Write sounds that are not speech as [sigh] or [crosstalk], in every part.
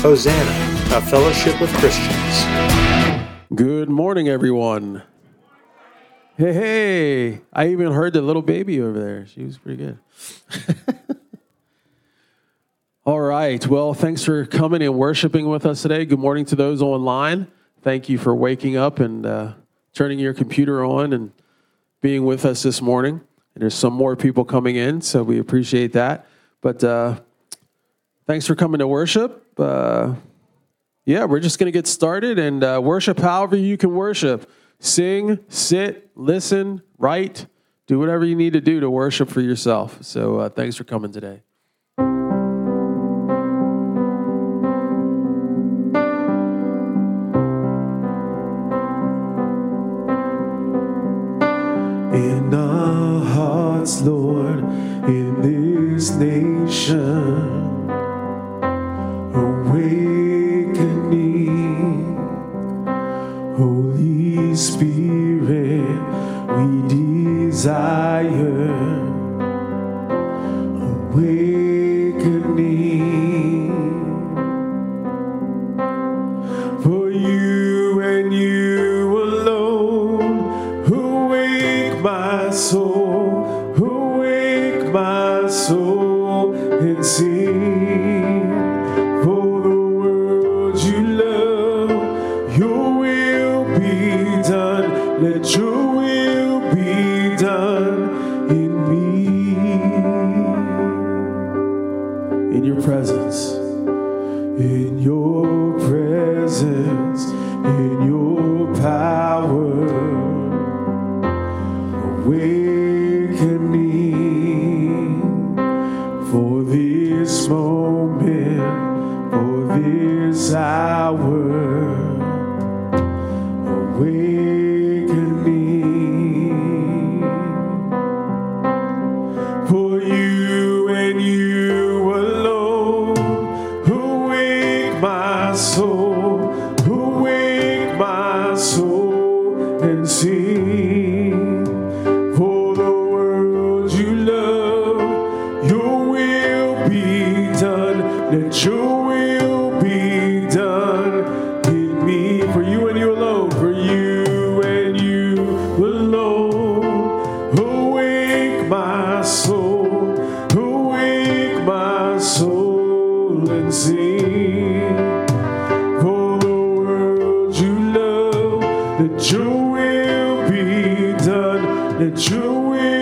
Hosanna, a fellowship with Christians. Good morning, everyone. Hey, hey. I even heard the little baby over there. She was pretty good. [laughs] All right. Well, thanks for coming and worshiping with us today. Good morning to those online. Thank you for waking up and uh, turning your computer on and being with us this morning. And there's some more people coming in, so we appreciate that. But uh, thanks for coming to worship. Uh, yeah, we're just going to get started and uh, worship however you can worship. Sing, sit, listen, write, do whatever you need to do to worship for yourself. So uh, thanks for coming today. in our hearts, Lord, in this nation. Let your will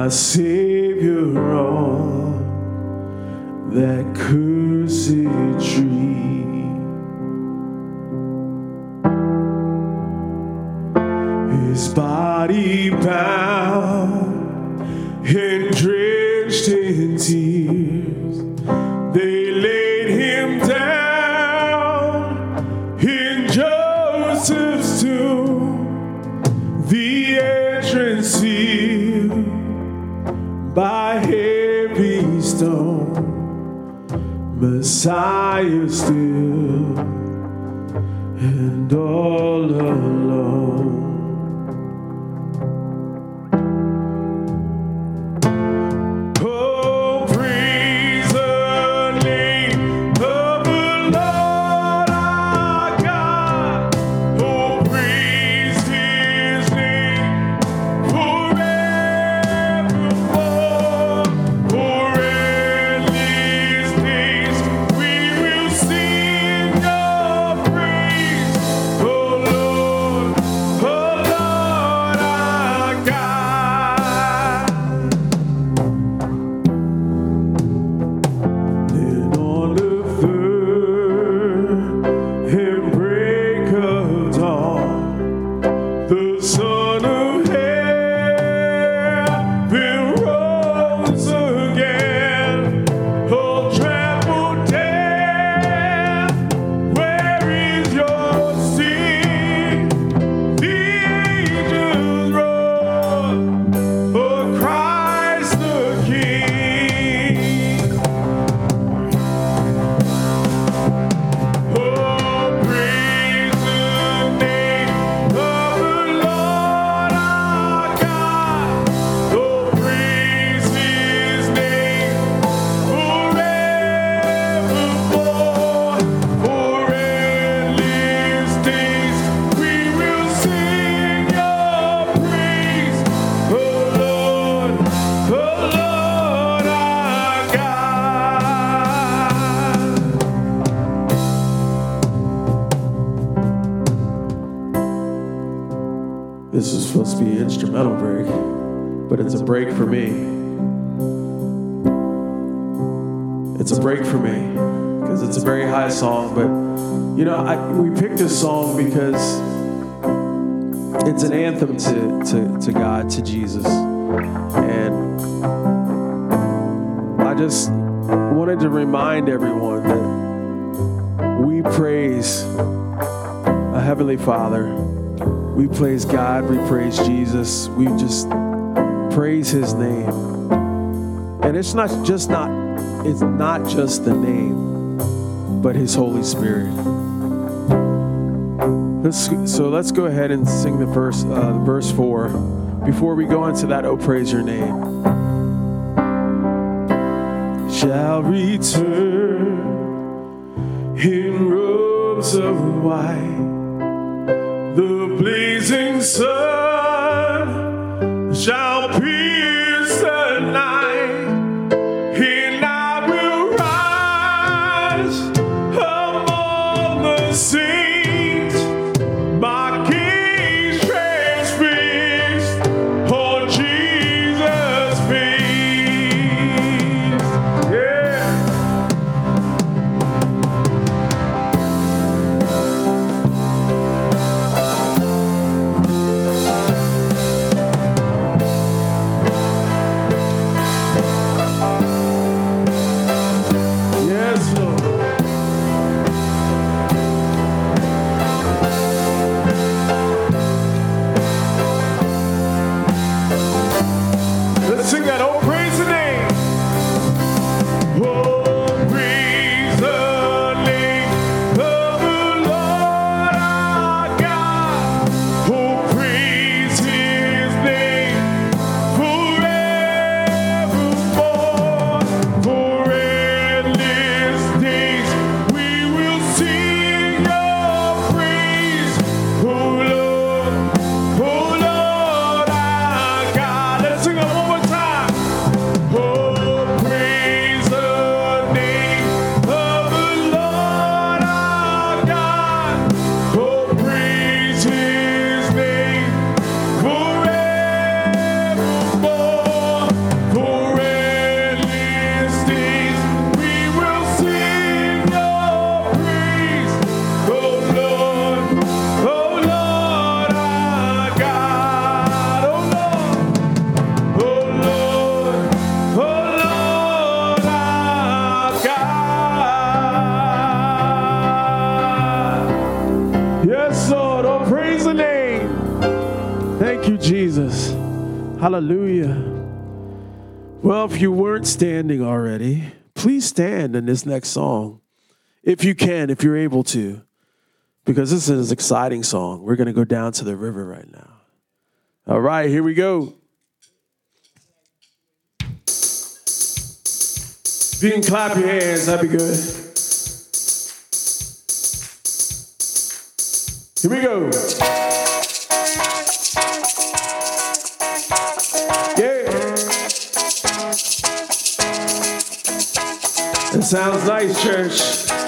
my Savior oh. Messiah still It's a break for me because it's a very high song. But you know, I, we picked this song because it's an anthem to, to, to God, to Jesus, and I just wanted to remind everyone that we praise a heavenly Father. We praise God, we praise Jesus, we just praise his name. And it's not just not it's not just the name, but his Holy Spirit. Let's, so let's go ahead and sing the verse uh, verse 4 before we go into that oh praise your name. shall return in robes of white. The blazing sun you, Jesus. Hallelujah. Well, if you weren't standing already, please stand in this next song. If you can, if you're able to, because this is an exciting song. We're going to go down to the river right now. All right, here we go. If you can clap your hands, that'd be good. Here we go. Sounds nice, church.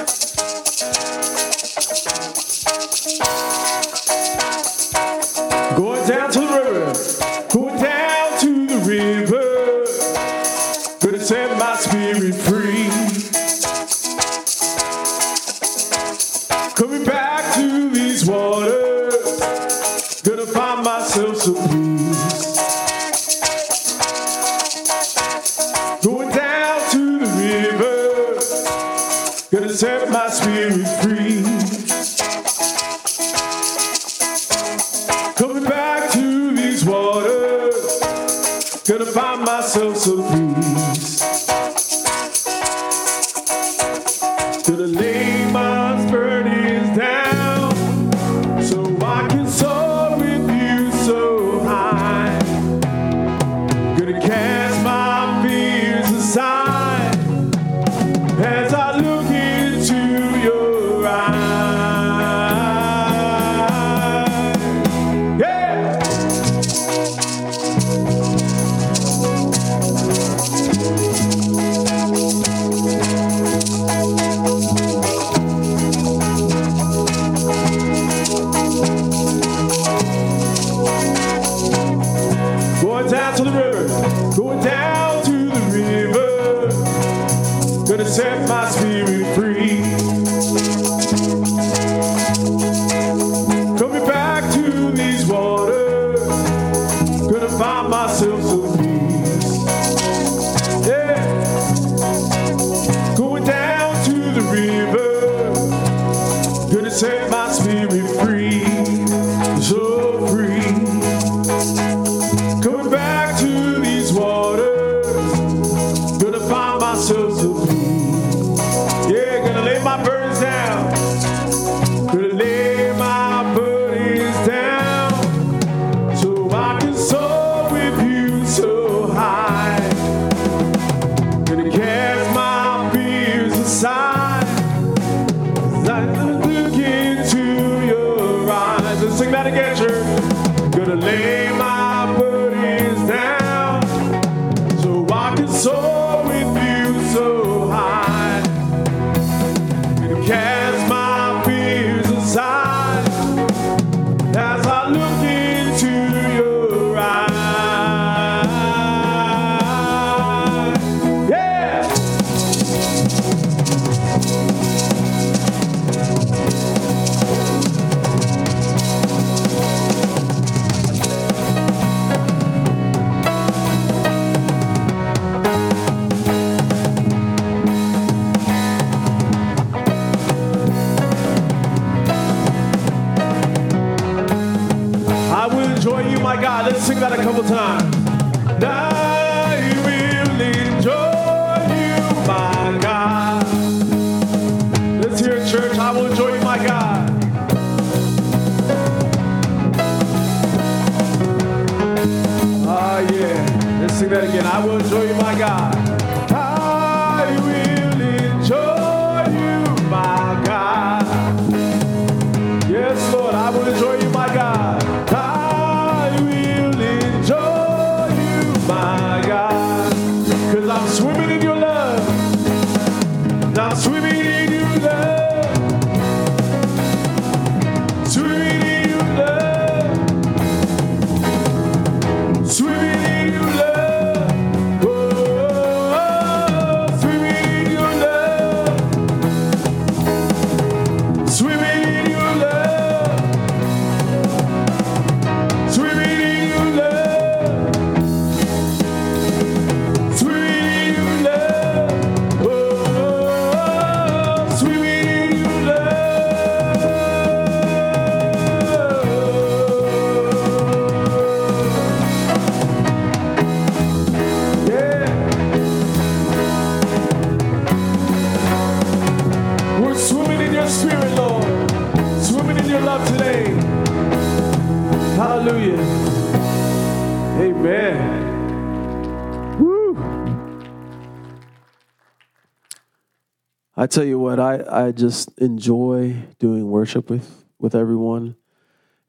I, I just enjoy doing worship with, with everyone.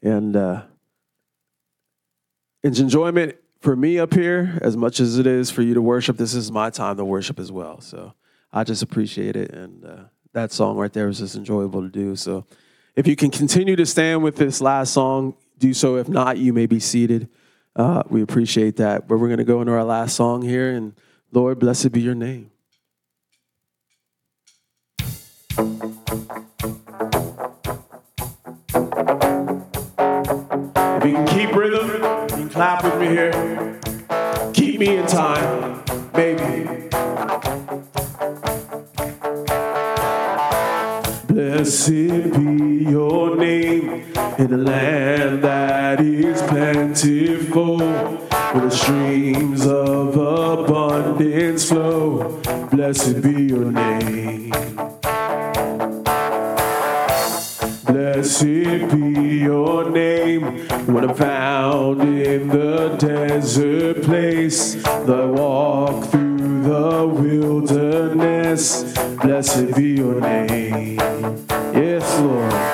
And uh, it's enjoyment for me up here as much as it is for you to worship. This is my time to worship as well. So I just appreciate it. And uh, that song right there was just enjoyable to do. So if you can continue to stand with this last song, do so. If not, you may be seated. Uh, we appreciate that. But we're going to go into our last song here. And Lord, blessed be your name. If you can keep rhythm, you can clap with me here. Keep me in time, baby. Blessed be your name in a land that is plentiful, where the streams of abundance flow. Blessed be your name. Mississippi, your name. When I'm found in the desert place, the walk through the wilderness. Blessed be your name. Yes, Lord.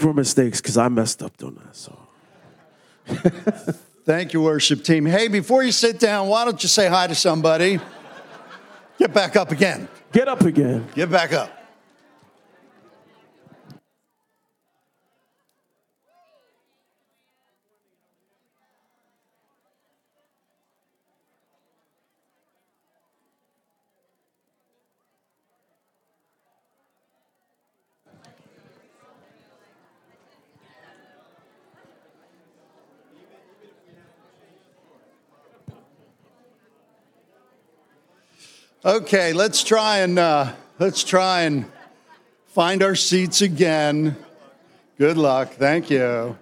you for mistakes because I messed up doing that. So. [laughs] Thank you, worship team. Hey, before you sit down, why don't you say hi to somebody? Get back up again. Get up again. Get back up. Okay, let's try and uh, let's try and find our seats again. Good luck. Thank you.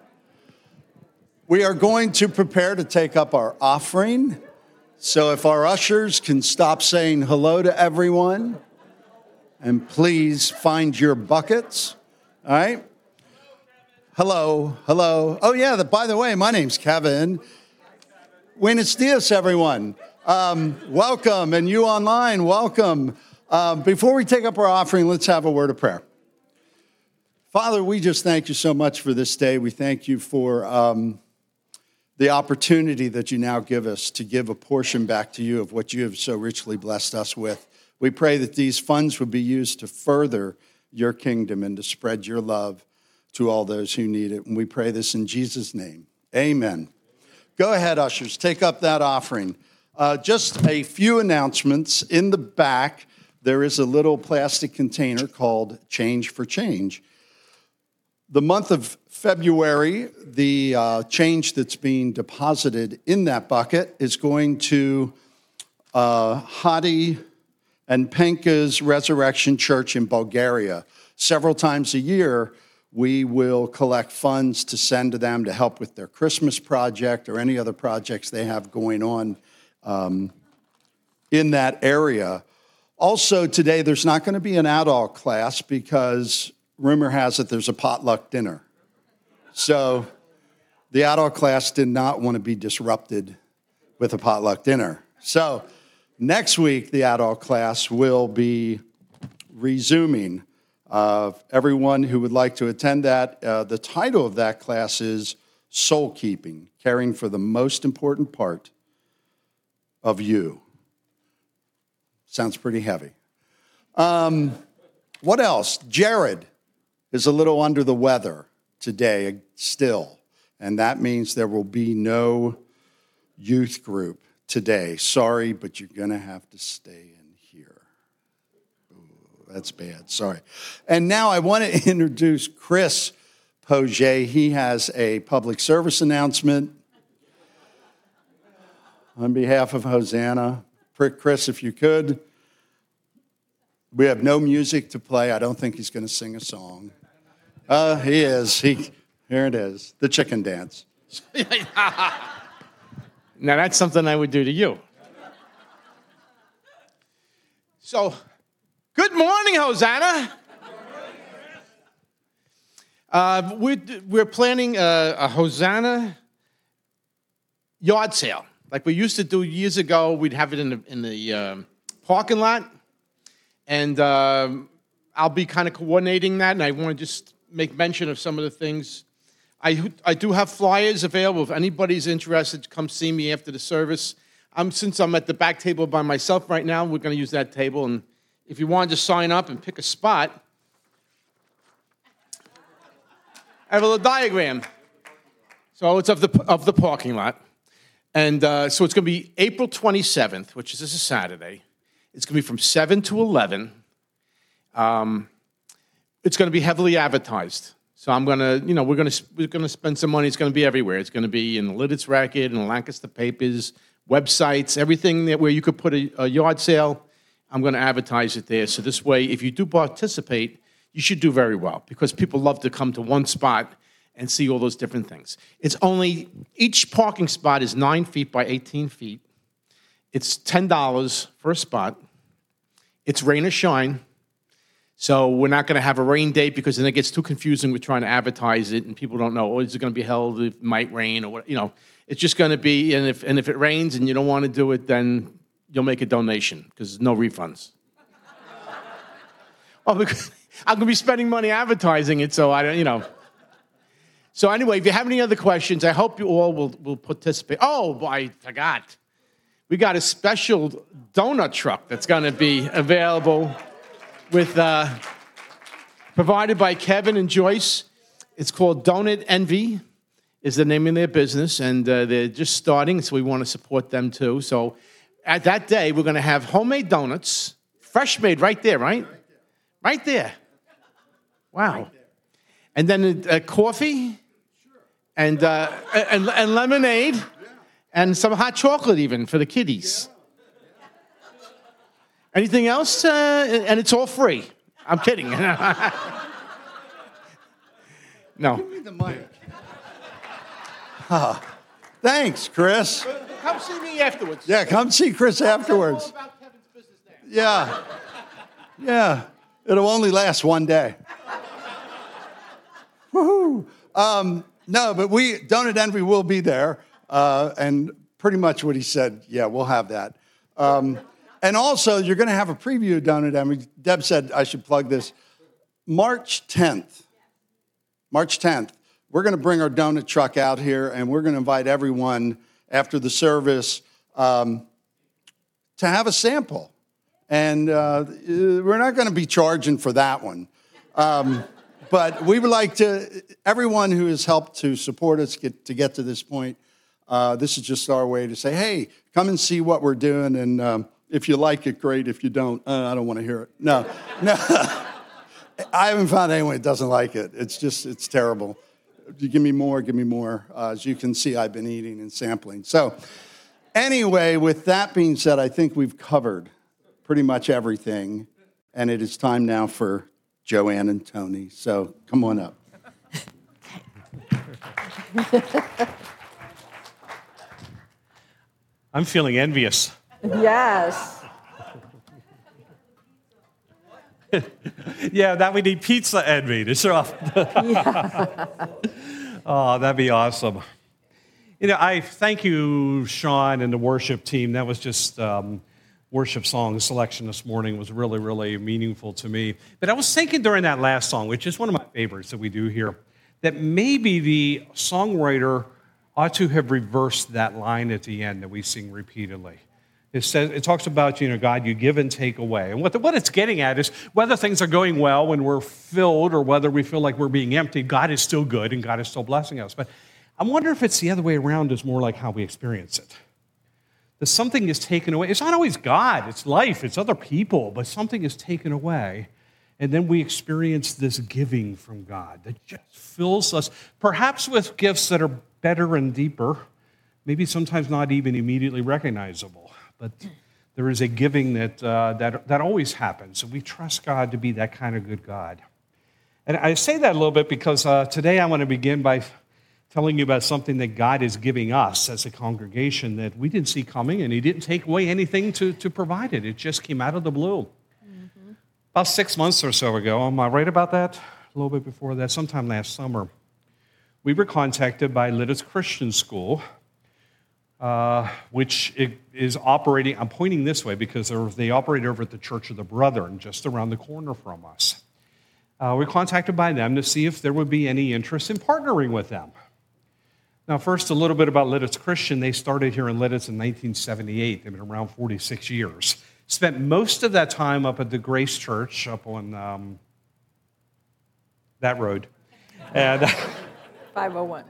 We are going to prepare to take up our offering. So if our ushers can stop saying hello to everyone and please find your buckets. All right? Hello, hello. Oh, yeah, the, by the way, my name's Kevin. Buenos dias, everyone. Um, welcome, and you online, welcome. Uh, before we take up our offering, let's have a word of prayer. Father, we just thank you so much for this day. We thank you for um, the opportunity that you now give us to give a portion back to you of what you have so richly blessed us with. We pray that these funds would be used to further your kingdom and to spread your love to all those who need it. And we pray this in Jesus' name. Amen. Go ahead, ushers, take up that offering. Uh, just a few announcements. In the back, there is a little plastic container called Change for Change. The month of February, the uh, change that's being deposited in that bucket is going to uh, Hadi and Penka's Resurrection Church in Bulgaria. Several times a year, we will collect funds to send to them to help with their Christmas project or any other projects they have going on um, in that area. Also, today there's not going to be an adult class because rumor has it there's a potluck dinner. So the adult class did not want to be disrupted with a potluck dinner. So next week, the adult class will be resuming. Uh, everyone who would like to attend that, uh, the title of that class is Soul Keeping, caring for the most important part of you. Sounds pretty heavy. Um, what else? Jared is a little under the weather today, still, and that means there will be no youth group today. Sorry, but you're going to have to stay in here. Ooh, that's bad. Sorry. And now I want to [laughs] introduce Chris Poget. He has a public service announcement on behalf of Hosanna. Chris, if you could. We have no music to play. I don't think he's going to sing a song. Uh, he is. He, here it is the chicken dance. [laughs] now, that's something I would do to you. So, good morning, Hosanna. Uh, we're, we're planning a, a Hosanna yard sale like we used to do years ago. We'd have it in the, in the um, parking lot, and um, I'll be kind of coordinating that. And I want to just make mention of some of the things. I, I do have flyers available. If anybody's interested, to come see me after the service. I'm, since I'm at the back table by myself right now, we're going to use that table. And if you wanted to sign up and pick a spot, I have a little diagram. So it's of the, of the parking lot. And uh, so it's going to be April 27th, which is is Saturday. It's going to be from 7 to 11. Um, it's going to be heavily advertised. So I'm going to, you know, we're going to we're going to spend some money. It's going to be everywhere. It's going to be in the Record, in the Lancaster papers, websites, everything that where you could put a, a yard sale. I'm going to advertise it there. So this way, if you do participate, you should do very well because people love to come to one spot and see all those different things. It's only, each parking spot is nine feet by 18 feet. It's $10 for a spot. It's rain or shine. So we're not going to have a rain date because then it gets too confusing with trying to advertise it and people don't know, oh, is it going to be held? It might rain or what, you know. It's just going to be, and if, and if it rains and you don't want to do it, then you'll make a donation because there's no refunds. well, [laughs] oh, because [laughs] I'm going to be spending money advertising it, so I don't, you know. So anyway, if you have any other questions, I hope you all will, will participate. Oh, I forgot. We got a special donut truck that's going to be available with uh, provided by Kevin and Joyce. It's called Donut Envy is the name of their business, and uh, they're just starting, so we want to support them too. So at that day, we're going to have homemade donuts, fresh made right there, right? Right there. Wow. And then uh, coffee and, uh, and, and lemonade and some hot chocolate even for the kiddies. Anything else? Uh, and it's all free. I'm kidding. [laughs] no. Give me the mic. Ah, thanks, Chris. Come see me afterwards. Yeah, come see Chris afterwards. About Kevin's business there. Yeah. Yeah. It'll only last one day. Woohoo. Um, no, but we, Donut Envy will be there. Uh, and pretty much what he said, yeah, we'll have that. Um, and also, you're going to have a preview of Donut Envy. Deb said I should plug this. March 10th, March 10th, we're going to bring our donut truck out here and we're going to invite everyone after the service um, to have a sample. And uh, we're not going to be charging for that one. Um, but we would like to, everyone who has helped to support us get, to get to this point, uh, this is just our way to say, hey, come and see what we're doing. And um, if you like it, great. If you don't, uh, I don't want to hear it. No, no. [laughs] I haven't found anyone that doesn't like it. It's just, it's terrible. Give me more, give me more. Uh, as you can see, I've been eating and sampling. So, anyway, with that being said, I think we've covered pretty much everything. And it is time now for Joanne and Tony. So, come on up. I'm feeling envious. Yes. [laughs] Yeah, that we need pizza envy to show off. [laughs] oh, that'd be awesome. You know, I thank you, Sean, and the worship team. That was just um, worship song selection this morning was really, really meaningful to me. But I was thinking during that last song, which is one of my favorites that we do here, that maybe the songwriter ought to have reversed that line at the end that we sing repeatedly. It, says, it talks about, you know, God, you give and take away. And what, the, what it's getting at is whether things are going well when we're filled or whether we feel like we're being emptied, God is still good and God is still blessing us. But I wonder if it's the other way around, is more like how we experience it. That something is taken away. It's not always God, it's life, it's other people, but something is taken away. And then we experience this giving from God that just fills us, perhaps with gifts that are better and deeper, maybe sometimes not even immediately recognizable. But there is a giving that, uh, that, that always happens. And we trust God to be that kind of good God. And I say that a little bit because uh, today I want to begin by telling you about something that God is giving us as a congregation that we didn't see coming, and He didn't take away anything to, to provide it. It just came out of the blue. Mm-hmm. About six months or so ago, am I right about that? A little bit before that, sometime last summer, we were contacted by Lititz Christian School uh, which is operating. I'm pointing this way because they operate over at the Church of the Brethren, just around the corner from us. Uh, we're contacted by them to see if there would be any interest in partnering with them. Now, first, a little bit about Lititz Christian. They started here in Lititz in 1978. They've been around 46 years. Spent most of that time up at the Grace Church up on um, that road. And [laughs] 501.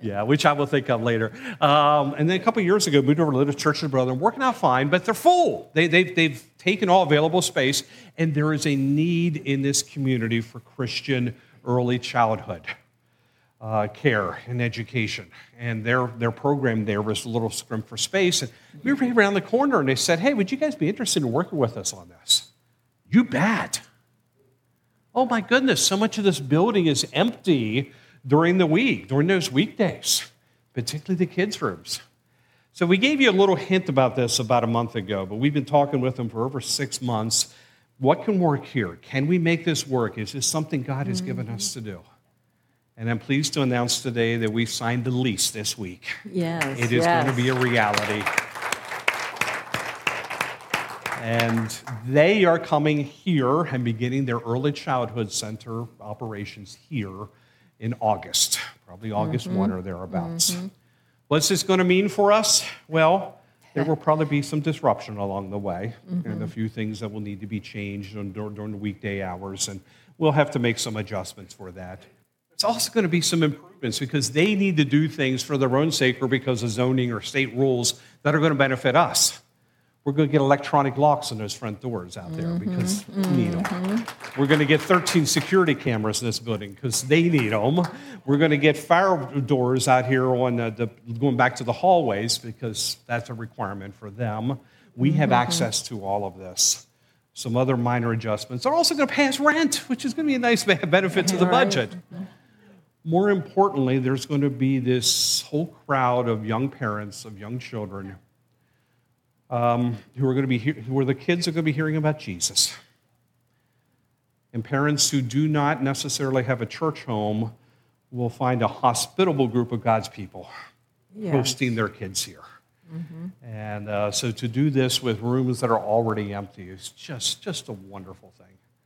Yeah, which I will think of later. Um, and then a couple years ago, moved over to Lititz Church of Brother, working out fine, but they're full. They, they've, they've taken all available space, and there is a need in this community for Christian early childhood uh, care and education. And their, their program there was a little scrim for space. And we were around the corner, and they said, Hey, would you guys be interested in working with us on this? You bet. Oh my goodness, so much of this building is empty during the week, during those weekdays, particularly the kids' rooms. So we gave you a little hint about this about a month ago, but we've been talking with them for over six months. What can work here? Can we make this work? Is this something God has given us to do? And I'm pleased to announce today that we signed the lease this week. Yes. It is yes. going to be a reality. And they are coming here and beginning their early childhood center operations here in August, probably August mm-hmm. 1 or thereabouts. Mm-hmm. What's this going to mean for us? Well, there will [laughs] probably be some disruption along the way and a mm-hmm. few things that will need to be changed on- dur- during the weekday hours, and we'll have to make some adjustments for that. It's also going to be some improvements because they need to do things for their own sake or because of zoning or state rules that are going to benefit us. We're going to get electronic locks on those front doors out there mm-hmm, because we mm-hmm. need them. We're going to get 13 security cameras in this building because they need them. We're going to get fire doors out here on the, the going back to the hallways because that's a requirement for them. We have mm-hmm. access to all of this. Some other minor adjustments. They're also going to pass rent, which is going to be a nice benefit to the Right. More importantly, there's going to be this whole crowd of young parents, of young children, um, who are going to be he- who are the kids are going to be hearing about Jesus. And parents who do not necessarily have a church home will find a hospitable group of God's people Yeah. hosting their kids here. And uh, so to do this with rooms that are already empty is just just a wonderful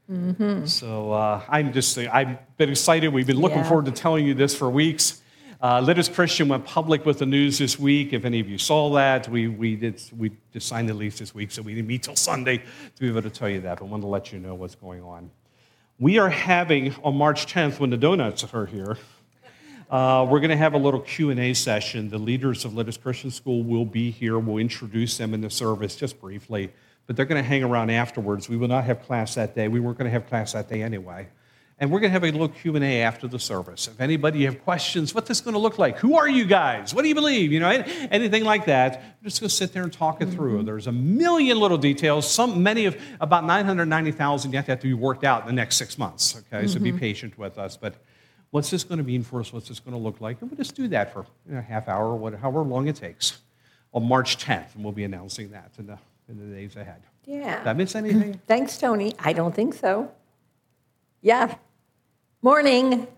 thing. So uh, I'm just I've been excited. We've been looking Yeah. forward to telling you this for weeks. Uh, Lititz Christian went public with the news this week. If any of you saw that, we, we did we just signed the lease this week, so we didn't meet till Sunday to be able to tell you that. But wanted to let you know what's going on. We are having on March 10th, when the donuts are here, uh, we're going to have a little q&a session the leaders of Lititz christian school will be here we'll introduce them in the service just briefly but they're going to hang around afterwards. We will not have class that day. We weren't going to have class that day anyway. And we're going to have a little q&a after the service. If anybody have questions what's this going to look like? Who are you guys? What do you believe? You know anything like that. I'm just going to sit there and talk it through. Mm-hmm. There's a million little details. Some many of about 990000 yet have to be worked out in the next six months okay? So be mm-hmm. patient with us. But what's this going to mean for us? What's this going to look like? And we'll just do that for you know, a half hour, or whatever, however long it takes, on March 10th, and we'll be announcing that in the, in the days ahead. Yeah. Did I miss anything? [laughs] Thanks, Tony. I don't think so. Yeah. Morning. Morning.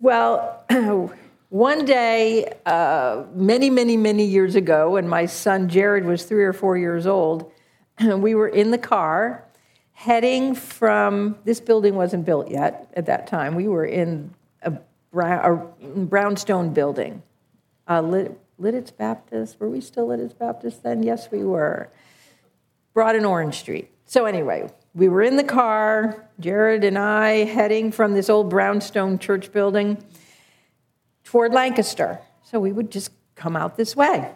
Well, [clears throat] one day, uh, many, many, many years ago, when my son Jared was three or four years old, [clears throat] we were in the car heading from this building wasn't built yet at that time. We were in a, brown, a brownstone building. Lit, Lititz Baptist. Were we still Lititz Baptist then? Yes, we were. Broad and Orange Street. So anyway, we were in the car, Jared and I heading from this old brownstone church building toward Lancaster. So we would just come out this way.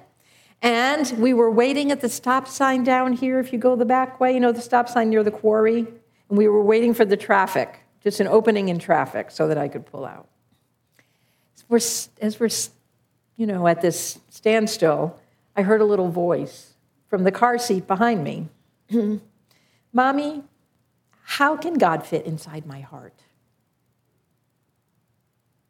And we were waiting at the stop sign down here. If you go the back way, you know, the stop sign near the quarry. And we were waiting for the traffic, just an opening in traffic so that I could pull out. As we're, as we're you know, at this standstill, I heard a little voice from the car seat behind me [clears throat] Mommy, how can God fit inside my heart?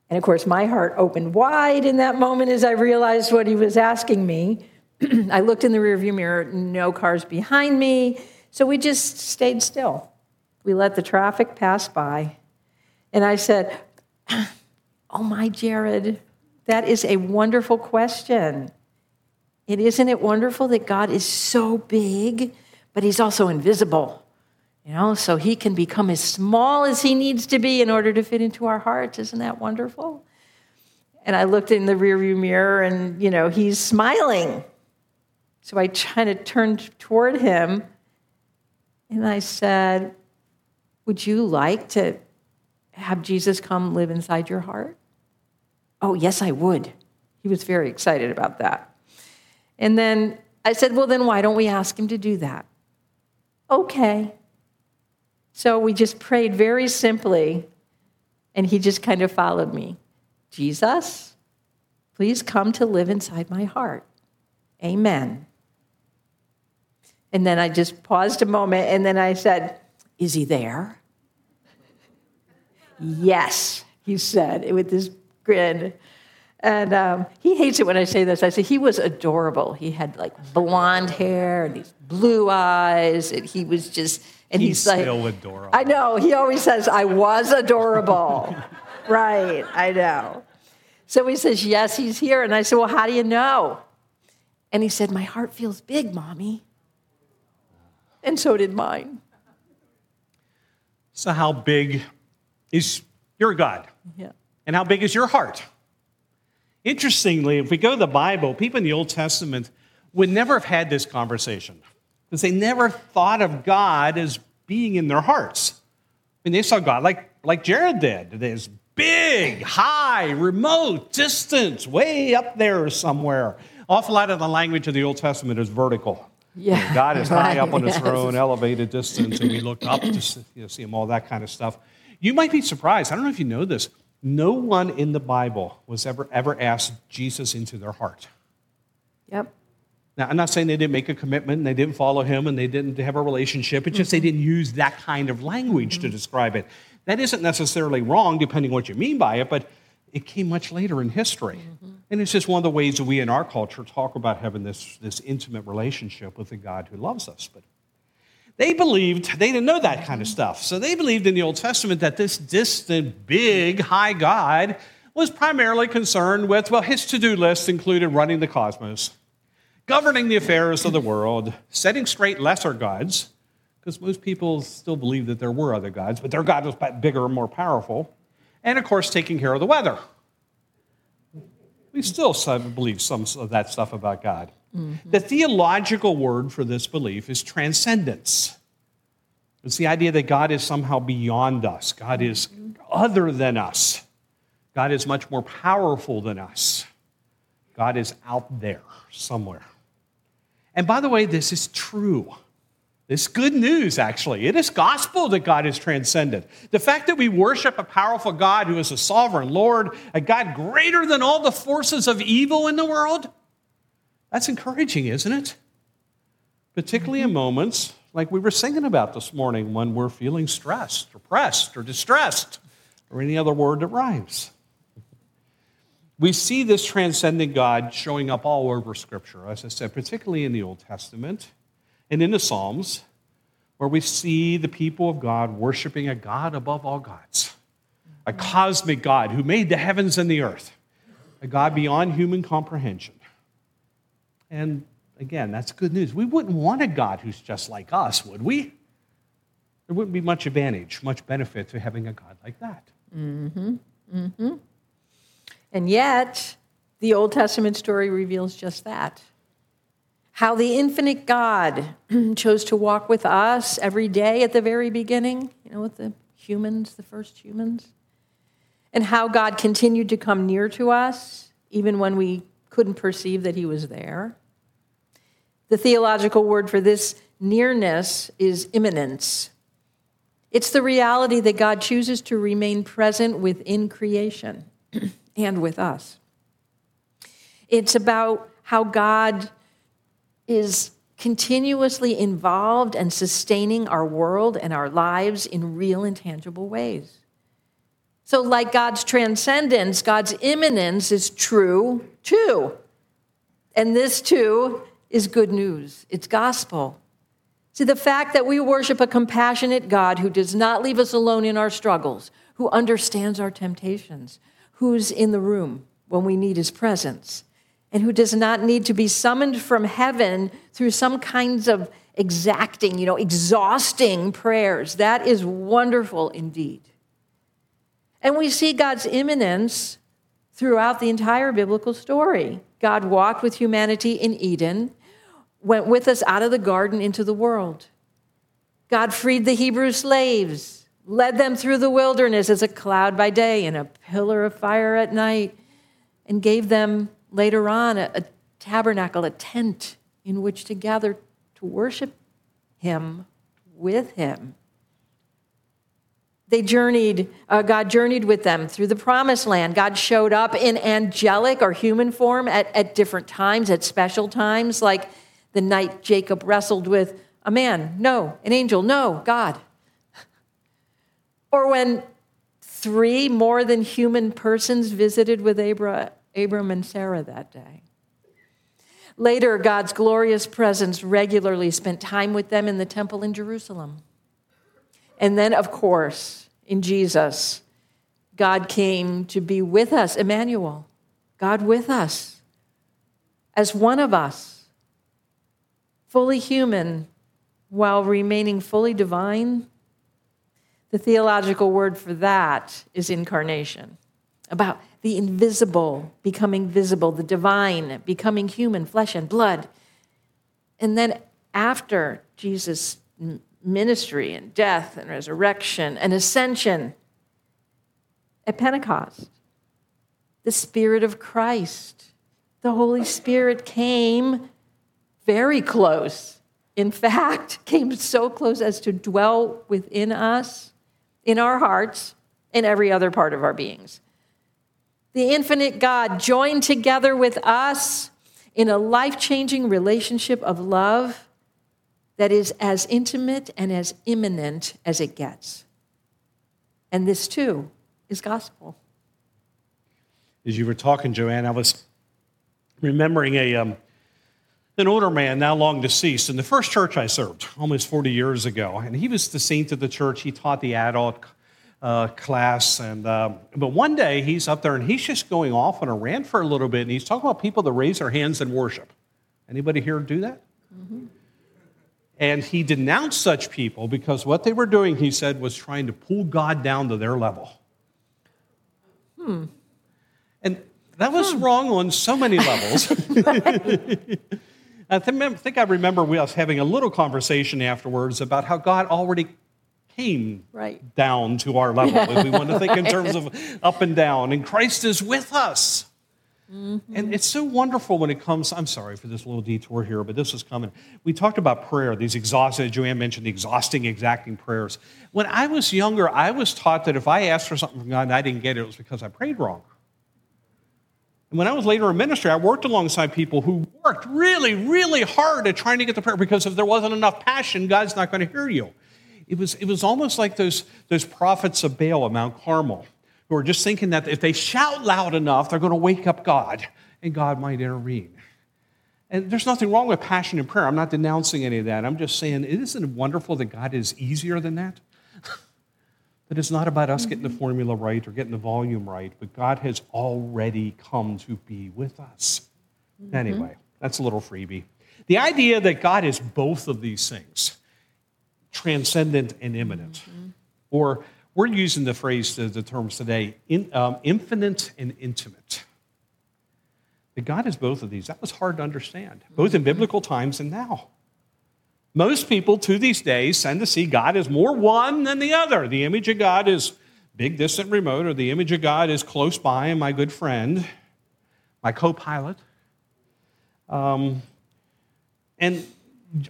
And of course, my heart opened wide in that moment as I realized what he was asking me. [clears throat] I looked in the rearview mirror, no cars behind me, so we just stayed still. We let the traffic pass by. And I said, [clears throat] Oh my, Jared, that is a wonderful question. It isn't it wonderful that God is so big, but he's also invisible. You know, so he can become as small as he needs to be in order to fit into our hearts. Isn't that wonderful? And I looked in the rearview mirror and, you know, he's smiling. So I kind of turned toward him and I said, Would you like to have Jesus come live inside your heart? Oh, yes, I would. He was very excited about that. And then I said, Well, then why don't we ask him to do that? Okay. So we just prayed very simply, and he just kind of followed me. Jesus, please come to live inside my heart. Amen. And then I just paused a moment, and then I said, Is he there? [laughs] yes, he said with this grin. And um, he hates it when I say this. I say he was adorable. He had like blonde hair and these blue eyes, and he was just. And he's, He's like, still adorable. I know. He always says, "I was adorable." [laughs] right. I know. So he says, "Yes, he's here." And I said, "Well, how do you know?" And he said, "My heart feels big, mommy." And so did mine. So, how big is your God? Yeah. And how big is your heart? Interestingly, if we go to the Bible, people in the Old Testament would never have had this conversation because they never thought of God as being in their hearts. I mean, they saw God like, like Jared did. There's big, high, remote, distant, way up there somewhere. Awful lot of the language of the Old Testament is vertical. Yeah. [laughs] God is high up on his Yes. throne, elevated distance, and we look up to see, you know, see him, all that kind of stuff. You might be surprised. I don't know if you know this. No one in the Bible was ever ever asked Jesus into their heart. Yep. Now, I'm not saying they didn't make a commitment, and they didn't follow him, and they didn't have a relationship. It's just they mm-hmm. didn't use that kind of language to mm-hmm. describe it. That isn't necessarily wrong, depending on what you mean by it, but it came much later in history. Mm-hmm. And it's just one of the ways that we in our culture talk about having this, this intimate relationship with a God who loves us. But they believed, they didn't know that kind of stuff. So they believed in the Old Testament that this distant, big, high God was primarily concerned with, well, his to do list included running the cosmos, governing the affairs of the world, setting straight lesser gods, because most people still believe that there were other gods, but their God was bigger and more powerful, and of course, taking care of the weather. We still believe some of that stuff about God. Mm-hmm. The theological word for this belief is transcendence. It's the idea that God is somehow beyond us, God is other than us, God is much more powerful than us, God is out there somewhere. And by the way, this is true. It's good news, actually. It is gospel that God is transcendent. The fact that we worship a powerful God who is a sovereign Lord, a God greater than all the forces of evil in the world, that's encouraging, isn't it? Particularly in moments like we were singing about this morning when we're feeling stressed, or pressed, or distressed, or any other word that rhymes. We see this transcendent God showing up all over Scripture, as I said, particularly in the Old Testament and in the Psalms, where we see the people of God worshiping a God above all gods, a cosmic God who made the heavens and the earth, a God beyond human comprehension. And again, that's good news. We wouldn't want a God who's just like us, would we? There wouldn't be much advantage, much benefit to having a God like that. Mm-hmm, mm-hmm. And yet, the Old Testament story reveals just that. How the infinite God [clears throat] chose to walk with us every day at the very beginning, you know, with the humans, the first humans. And how God continued to come near to us, even when we couldn't perceive that He was there. The theological word for this nearness is immanence. It's the reality that God chooses to remain present within creation [clears throat] and with us. It's about how God is continuously involved and sustaining our world and our lives in real and tangible ways. So, like God's transcendence, God's immanence is true too. And this too is good news, it's gospel. See, the fact that we worship a compassionate God who does not leave us alone in our struggles, who understands our temptations, who's in the room when we need his presence, and who does not need to be summoned from heaven through some kinds of exacting, you know, exhausting prayers. That is wonderful indeed. And we see God's immanence throughout the entire biblical story. God walked with humanity in Eden, went with us out of the garden into the world. God freed the Hebrew slaves, led them through the wilderness as a cloud by day and a pillar of fire at night, and gave them later on a, a tabernacle, a tent in which to gather to worship Him with Him. They journeyed, uh, God journeyed with them through the promised land. God showed up in angelic or human form at, at different times, at special times, like the night Jacob wrestled with a man, no, an angel, no, God. Or when three more than human persons visited with Abra, Abram and Sarah that day. Later, God's glorious presence regularly spent time with them in the temple in Jerusalem. And then, of course, in Jesus, God came to be with us, Emmanuel, God with us, as one of us, fully human while remaining fully divine. The theological word for that is incarnation, about the invisible becoming visible, the divine becoming human, flesh and blood. And then after Jesus' ministry and death and resurrection and ascension, at Pentecost, the Spirit of Christ, the Holy Spirit came very close. In fact, [laughs] came so close as to dwell within us, in our hearts, in every other part of our beings. The infinite God joined together with us in a life changing relationship of love that is as intimate and as immanent as it gets. And this too is gospel. As you were talking, Joanne, I was remembering a, um, an older man now long deceased in the first church I served almost 40 years ago. And he was the saint of the church. He taught the adult uh, class. And, uh, but one day he's up there and he's just going off on a rant for a little bit. And he's talking about people that raise their hands in worship. Anybody here do that? Mm-hmm. And he denounced such people because what they were doing, he said, was trying to pull God down to their level. Hmm. And that was hmm. wrong on so many levels. [laughs] [laughs] I think I remember us having a little conversation afterwards about how God already came right. down to our level. if we want to think in [laughs] terms of up and down, and Christ is with us. Mm-hmm. And it's so wonderful when it comes. I'm sorry for this little detour here, but this is coming. We talked about prayer, these exhausting, Joanne mentioned the exhausting, exacting prayers. When I was younger, I was taught that if I asked for something from God and I didn't get it, it was because I prayed wrong. And when I was later in ministry, I worked alongside people who worked really, really hard at trying to get the prayer because if there wasn't enough passion, God's not going to hear you. It was, it was almost like those, those prophets of Baal at Mount Carmel who are just thinking that if they shout loud enough, they're going to wake up God and God might intervene. And there's nothing wrong with passion in prayer. I'm not denouncing any of that. I'm just saying, isn't it wonderful that God is easier than that? That it's not about us getting the formula right or getting the volume right, but God has already come to be with us. Mm-hmm. Anyway, that's a little freebie. The idea that God is both of these things, transcendent and immanent, mm-hmm. or we're using the phrase, the, the terms today, in, um, infinite and intimate. That God is both of these. That was hard to understand, both in biblical times and now. Most people to these days tend to see God as more one than the other. The image of God is big, distant, remote, or the image of God is close by and my good friend, my co pilot. Um, and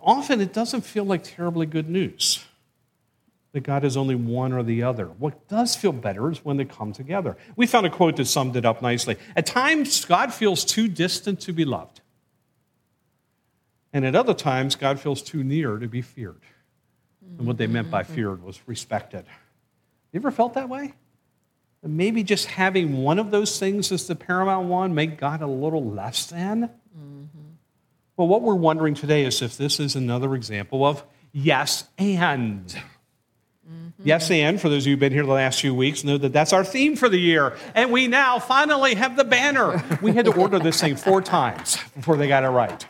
often it doesn't feel like terribly good news that God is only one or the other. What does feel better is when they come together. We found a quote that summed it up nicely. At times, God feels too distant to be loved. And at other times, God feels too near to be feared. And what they meant by feared was respected. You ever felt that way? maybe just having one of those things as the paramount one make God a little less than? Mm-hmm. Well, what we're wondering today is if this is another example of yes and. Mm-hmm. Yes, and for those of you who've been here the last few weeks, know that that's our theme for the year. And we now finally have the banner. We had to order this thing four times before they got it right.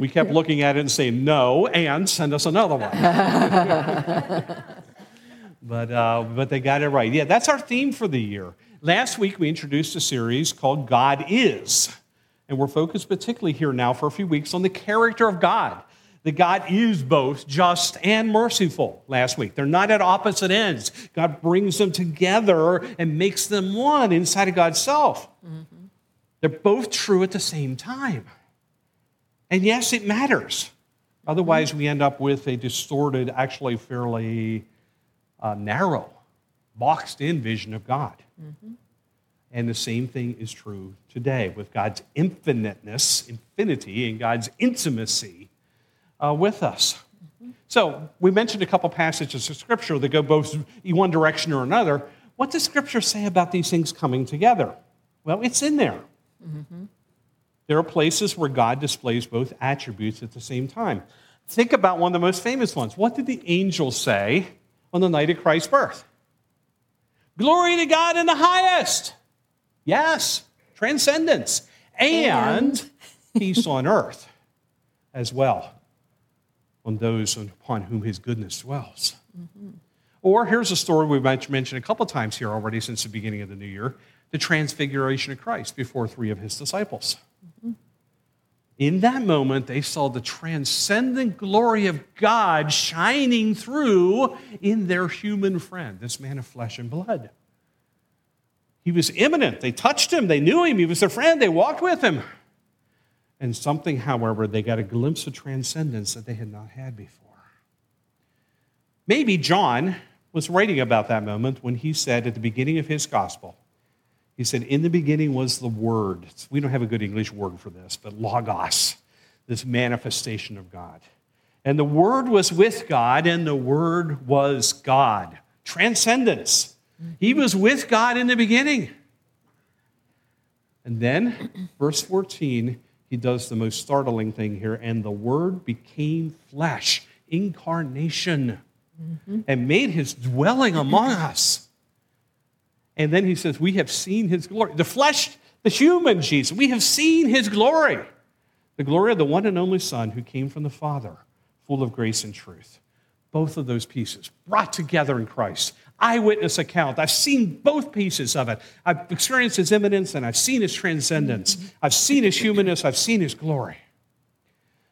We kept looking at it and saying no, and send us another one. [laughs] but, uh, but they got it right. Yeah, that's our theme for the year. Last week, we introduced a series called God Is. And we're focused particularly here now for a few weeks on the character of God that God is both just and merciful last week. They're not at opposite ends. God brings them together and makes them one inside of God's self. Mm-hmm. They're both true at the same time. And yes, it matters. Otherwise, we end up with a distorted, actually fairly uh, narrow, boxed in vision of God. Mm-hmm. And the same thing is true today with God's infiniteness, infinity, and God's intimacy uh, with us. So, we mentioned a couple passages of Scripture that go both in one direction or another. What does Scripture say about these things coming together? Well, it's in there. Mm-hmm. There are places where God displays both attributes at the same time. Think about one of the most famous ones. What did the angels say on the night of Christ's birth? Glory to God in the highest. Yes, transcendence. And, [laughs] peace on earth as well on those upon whom his goodness dwells. Mm-hmm. Or here's a story we've mentioned a couple times here already since the beginning of the new year the transfiguration of Christ before three of his disciples. In that moment, they saw the transcendent glory of God shining through in their human friend, this man of flesh and blood. He was immanent. They touched him, they knew him, he was their friend, they walked with him. And something, however, they got a glimpse of transcendence that they had not had before. Maybe John was writing about that moment when he said at the beginning of his gospel, he said, In the beginning was the Word. We don't have a good English word for this, but Logos, this manifestation of God. And the Word was with God, and the Word was God. Transcendence. He was with God in the beginning. And then, verse 14, he does the most startling thing here and the Word became flesh, incarnation, mm-hmm. and made his dwelling among us. And then he says, We have seen his glory. The flesh, the human Jesus, we have seen his glory. The glory of the one and only Son who came from the Father, full of grace and truth. Both of those pieces brought together in Christ. Eyewitness account. I've seen both pieces of it. I've experienced his immanence and I've seen his transcendence. I've seen his humanness. I've seen his glory.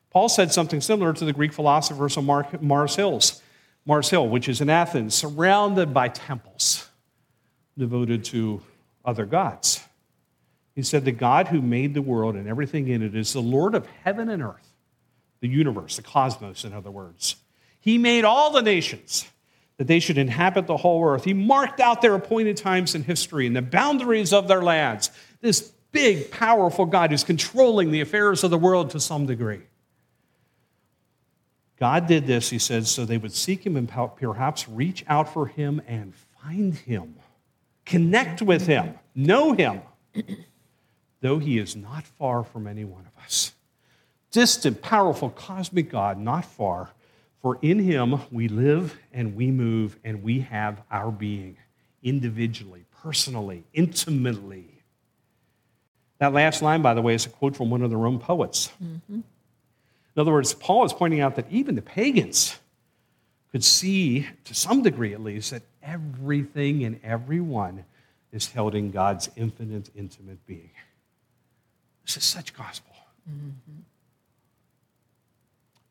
Paul said something similar to the Greek philosophers on Mars Hills, Mars Hill, which is in Athens, surrounded by temples devoted to other gods. He said, The God who made the world and everything in it is the Lord of heaven and earth, the universe, the cosmos, in other words. He made all the nations that they should inhabit the whole earth. He marked out their appointed times in history and the boundaries of their lands. This big, powerful God who's controlling the affairs of the world to some degree. God did this, he said, so they would seek him and perhaps reach out for him and find him connect with him, know him, though he is not far from any one of us. Distant, powerful, cosmic God, not far, for in him we live and we move and we have our being individually, personally, intimately. That last line, by the way, is a quote from one of the Rome poets. Mm-hmm. In other words, Paul is pointing out that even the pagans could see, to some degree at least, that everything and everyone is held in God's infinite, intimate being. This is such gospel. Mm-hmm.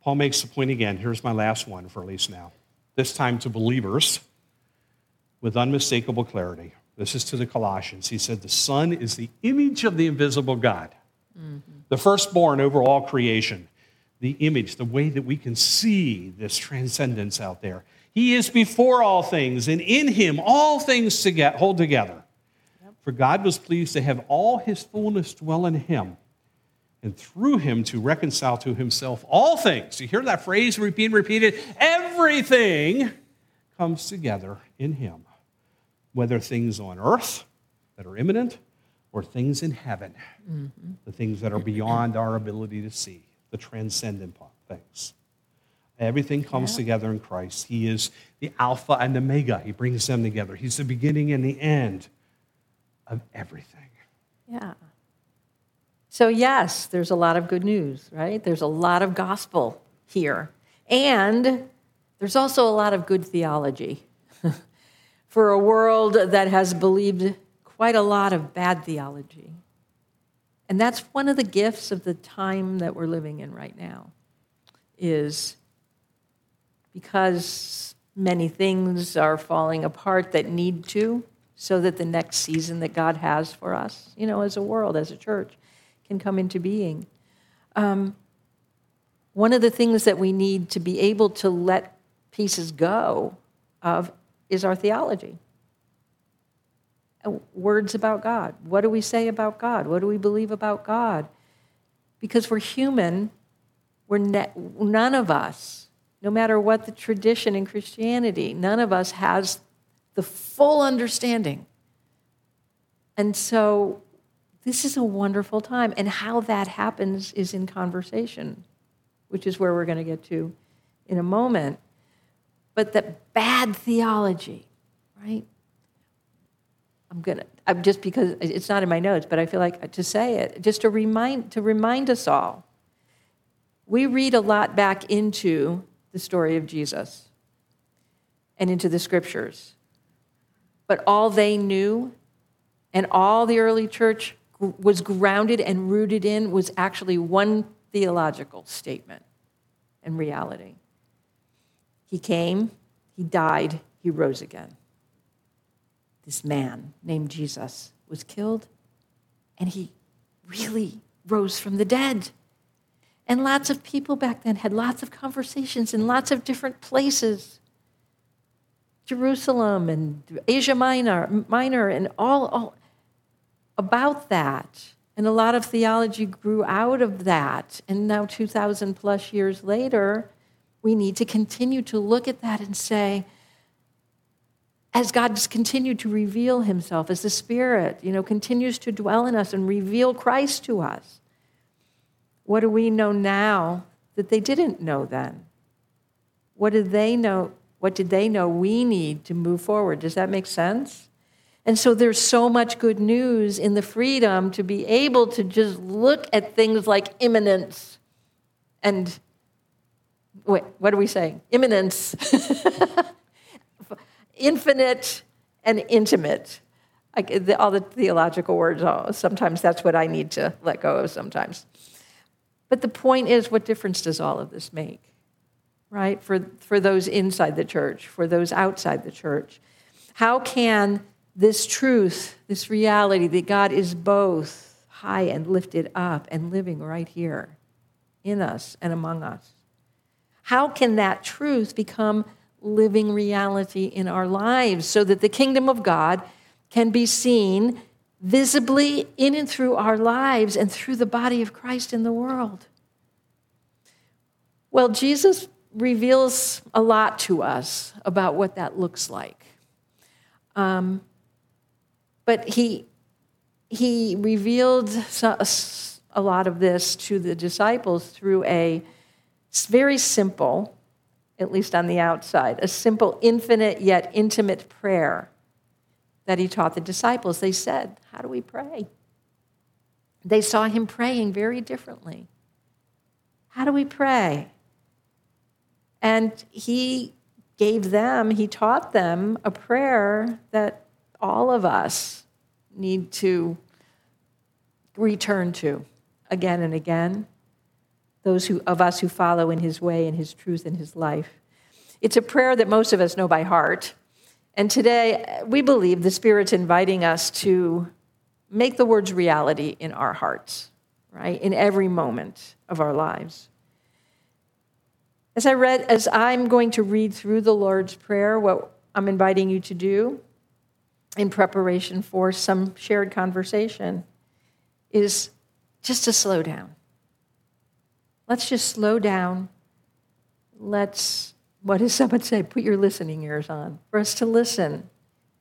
Paul makes the point again. Here's my last one for at least now. This time to believers with unmistakable clarity. This is to the Colossians. He said, The Son is the image of the invisible God, mm-hmm. the firstborn over all creation the image, the way that we can see this transcendence out there. He is before all things, and in him all things to get, hold together. Yep. For God was pleased to have all his fullness dwell in him, and through him to reconcile to himself all things. You hear that phrase being repeated? Everything comes together in him, whether things on earth that are immanent or things in heaven, mm-hmm. the things that are beyond our ability to see the transcendent part, things. Everything comes yeah. together in Christ. He is the Alpha and the Omega. He brings them together. He's the beginning and the end of everything. Yeah. So, yes, there's a lot of good news, right? There's a lot of gospel here. And there's also a lot of good theology [laughs] for a world that has believed quite a lot of bad theology. And that's one of the gifts of the time that we're living in right now is because many things are falling apart that need to so that the next season that God has for us, you know, as a world, as a church, can come into being. Um, one of the things that we need to be able to let pieces go of is our theology words about God. What do we say about God? What do we believe about God? Because we're human, we're ne- none of us, no matter what the tradition in Christianity, none of us has the full understanding. And so this is a wonderful time. And how that happens is in conversation, which is where we're going to get to in a moment. But that bad theology, right? I'm gonna I'm just because it's not in my notes, but I feel like to say it, just to remind to remind us all. We read a lot back into the story of Jesus. and into the scriptures. But all they knew and all the early church was grounded and rooted in was actually one theological statement and reality. He came, he died, he rose again. This man named Jesus was killed, and he really rose from the dead. And lots of people back then had lots of conversations in lots of different places. Jerusalem and Asia Minor, Minor and all, all about that. And a lot of theology grew out of that. And now, 2,000 plus years later, we need to continue to look at that and say, as God has continued to reveal himself, as the Spirit, you know, continues to dwell in us and reveal Christ to us, what do we know now that they didn't know then? What did they know? What did they know we need to move forward? Does that make sense? And so there's so much good news in the freedom to be able to just look at things like immanence and wait, what are we saying? Immanence, [laughs] infinite and intimate. I, the, all the theological words, oh, sometimes that's what I need to let go of sometimes. But the point is, what difference does all of this make? Right? For, for those inside the church, for those outside the church. How can this truth, this reality that God is both high and lifted up and living right here in us and among us. How can that truth become living reality in our lives so that the kingdom of God can be seen visibly in and through our lives and through the body of Christ in the world? Well, Jesus reveals a lot to us about what that looks like. Um, but he, he revealed a lot of this to the disciples through a very simple, at least on the outside, a simple, infinite yet intimate prayer that he taught the disciples. They said, How do we pray? They saw him praying very differently. How do we pray? And he gave them, he taught them a prayer that all of us need to return to again and again. Those who, of us who follow in his way and his truth and his life. It's a prayer that most of us know by heart. And today, we believe the Spirit's inviting us to make the words reality in our hearts, right? In every moment of our lives. As I read, as I'm going to read through the Lord's Prayer, what I'm inviting you to do in preparation for some shared conversation is just to slow down. Let's just slow down. Let's, what does [laughs] someone say? Put your listening ears on for us to listen,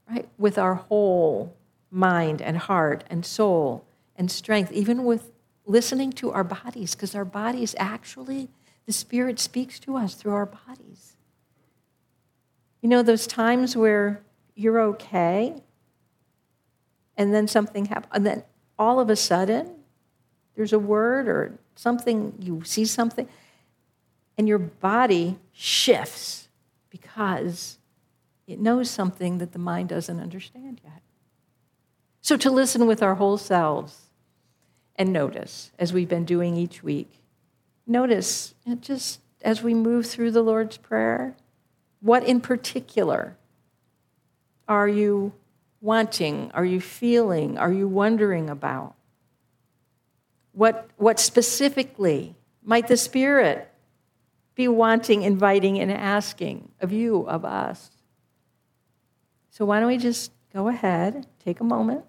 right? With our whole mind and heart and soul and strength, even with listening to our bodies, because our bodies actually, the Spirit speaks to us through our bodies. You know, those times where you're okay, and then something happens, and then all of a sudden, there's a word or something, you see something, and your body shifts because it knows something that the mind doesn't understand yet. So, to listen with our whole selves and notice, as we've been doing each week, notice just as we move through the Lord's Prayer, what in particular are you wanting? Are you feeling? Are you wondering about? What, what specifically might the Spirit be wanting, inviting, and asking of you, of us? So, why don't we just go ahead, take a moment.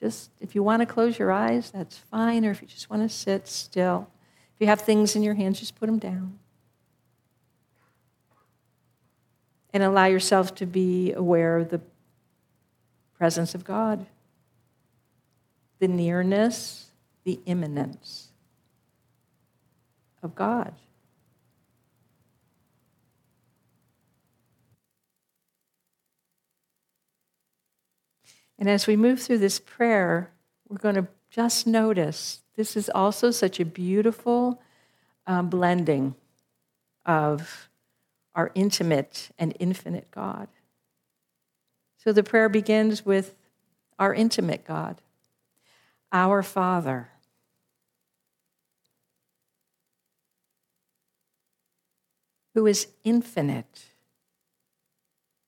Just if you want to close your eyes, that's fine, or if you just want to sit still. If you have things in your hands, just put them down. And allow yourself to be aware of the presence of God, the nearness, the immanence of God. And as we move through this prayer, we're going to just notice this is also such a beautiful um, blending of our intimate and infinite God. So the prayer begins with our intimate God, our Father. Who is infinite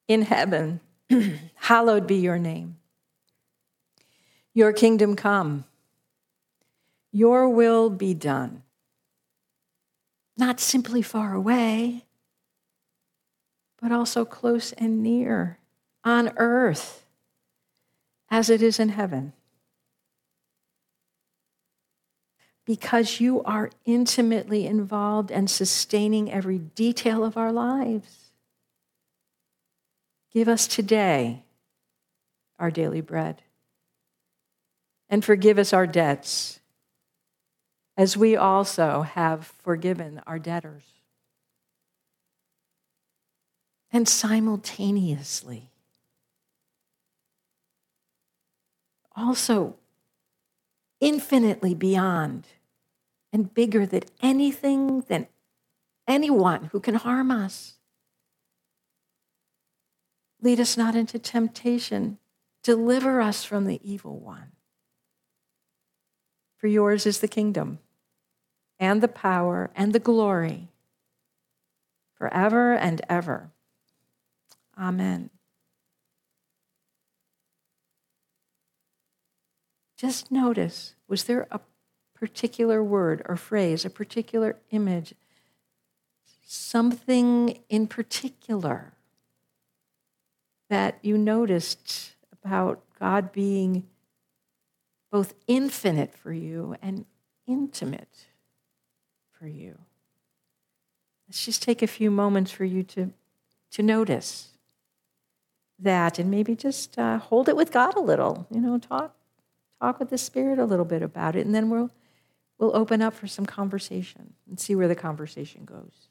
in heaven, [clears throat] hallowed be your name. Your kingdom come, your will be done. Not simply far away, but also close and near on earth as it is in heaven. Because you are intimately involved and sustaining every detail of our lives. Give us today our daily bread. And forgive us our debts, as we also have forgiven our debtors. And simultaneously, also infinitely beyond and bigger than anything, than anyone who can harm us. Lead us not into temptation. Deliver us from the evil one. For yours is the kingdom, and the power, and the glory, forever and ever. Amen. Just notice was there a particular word or phrase, a particular image, something in particular that you noticed about God being both infinite for you and intimate for you? Let's just take a few moments for you to, to notice that and maybe just uh, hold it with God a little, you know, talk talk with the Spirit a little bit about it, and then we'll, we'll open up for some conversation and see where the conversation goes.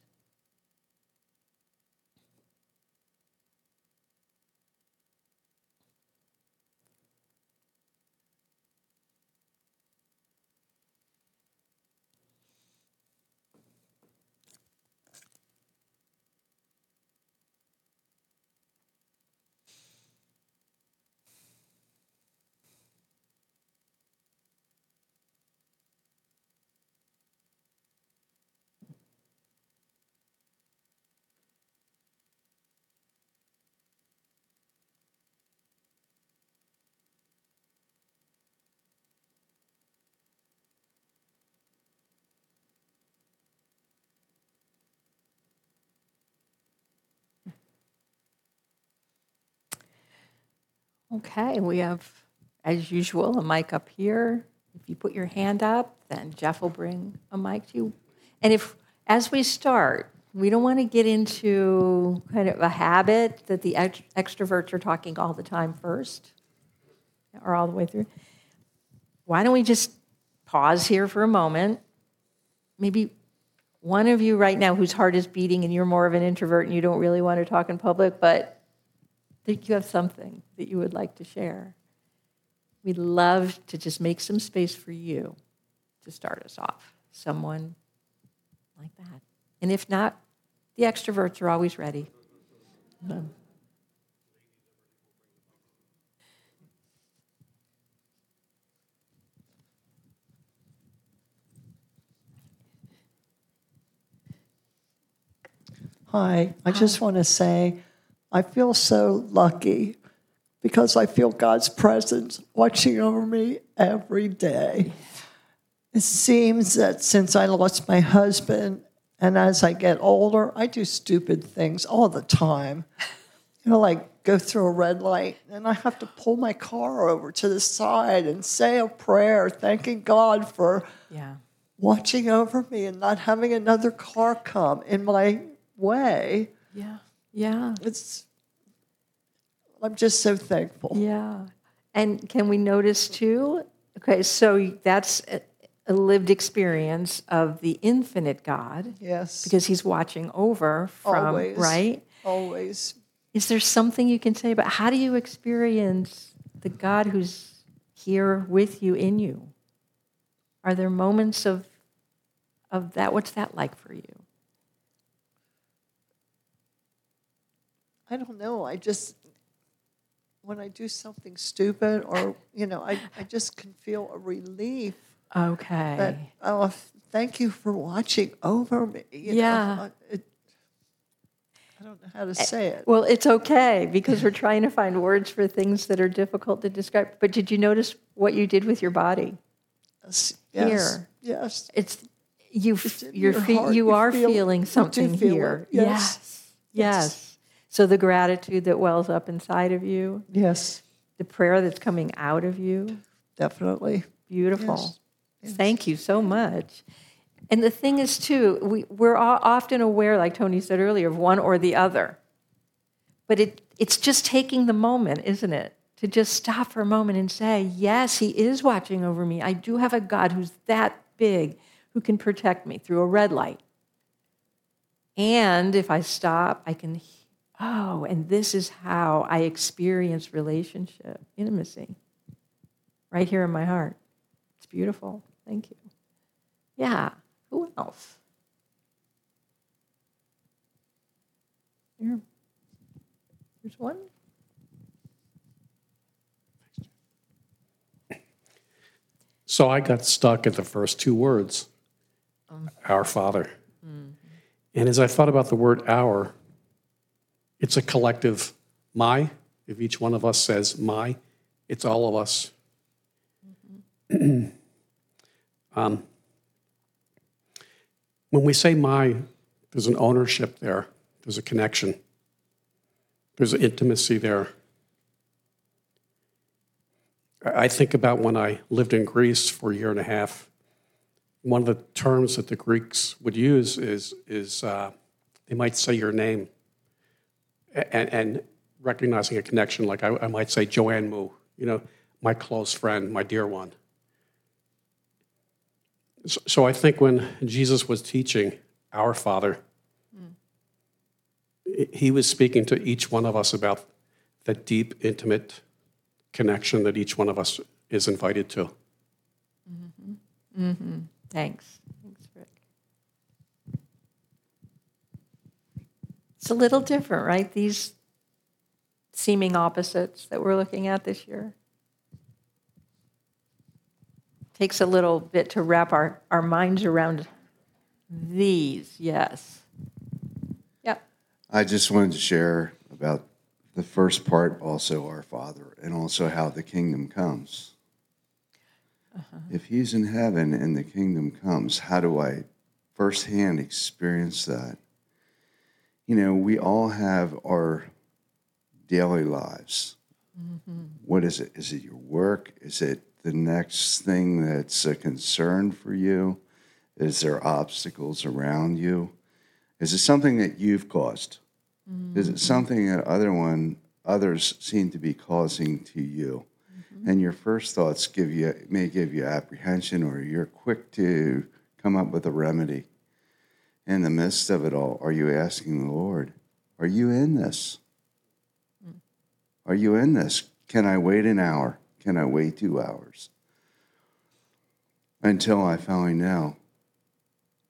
Okay, we have, as usual, a mic up here. If you put your hand up, then Jeff will bring a mic to you. And if, as we start, we don't want to get into kind of a habit that the ext- extroverts are talking all the time first or all the way through. Why don't we just pause here for a moment? Maybe one of you right now whose heart is beating and you're more of an introvert and you don't really want to talk in public, but think you have something that you would like to share. We'd love to just make some space for you to start us off. Someone like that. And if not, the extroverts are always ready. Um, Hi, I just want to say I feel so lucky because I feel God's presence watching over me every day. It seems that since I lost my husband and as I get older, I do stupid things all the time. You know, like go through a red light and I have to pull my car over to the side and say a prayer, thanking God for yeah. watching over me and not having another car come in my way. Yeah. Yeah. It's I'm just so thankful. Yeah. And can we notice too? Okay, so that's a, lived experience of the infinite God. Yes. Because he's watching over from, Always. right? Always. Is there something you can say about how do you experience the God who's here with you in you? Are there moments of of that? What's that like for you? I don't know. I just, when I do something stupid or, you know, I, I just can feel a relief that, Okay. oh, thank you for watching over me. you. Yeah. Uh, it- I don't know how to say it. Well, it's okay because we're trying to find words for things that are difficult to describe. But did you notice what you did with your body? Yes, here. Yes. It's you. It's in You're your fe- you You are feel- feeling something feel here. Yes. Yes. Yes. So the gratitude that wells up inside of you, Yes, the prayer that's coming out of you, definitely. beautiful. Yes. Thank you so much. And the thing is, too, we, we're all often aware, like Tony said earlier, of one or the other. But it, it's just taking the moment, isn't it? To just stop for a moment and say, Yes, He is watching over me. I do have a God who's that big who can protect me through a red light. And if I stop, I can, oh, and this is how I experience relationship, intimacy, right here in my heart. It's beautiful. Thank you. Yeah. Who else? Here. There's one. So I got stuck at the first two words, um. Our Father. Mm-hmm. And as I thought about the word our, it's a collective my. If each one of us says my, it's all of us. [clears throat] um, when we say my, there's an ownership there, there's a connection, there's an intimacy there. I I think about when I lived in Greece for a year and a half. One of the terms that the Greeks would use is, is uh, they might say your name and, and recognizing a connection. Like I, I might say Joanne mou, you know, my close friend, my dear one. So, so I think when Jesus was teaching our Father, he was speaking to each one of us about the deep, intimate connection that each one of us is invited to. mm-hmm Thanks, Rick. It's a little different, right? These seeming opposites that we're looking at this year. Takes a little bit to wrap our, our minds around these, yes. Yep. I just wanted to share about the first part, also our Father, and also how the kingdom comes. Uh-huh. If He's in heaven and the kingdom comes, how do I firsthand experience that? You know, we all have our daily lives. Mm-hmm. What is it? Is it your work? Is it the next thing that's a concern for you? Is there obstacles around you? Is it something that you've caused? Is it mm-hmm. something that other one others seem to be causing to you? Mm-hmm. And your first thoughts give you may give you apprehension, or you're quick to come up with a remedy. In the midst of it all, are you asking the Lord, "Are you in this? Are you in this? Can I wait an hour? Can I wait two hours?" Until I finally know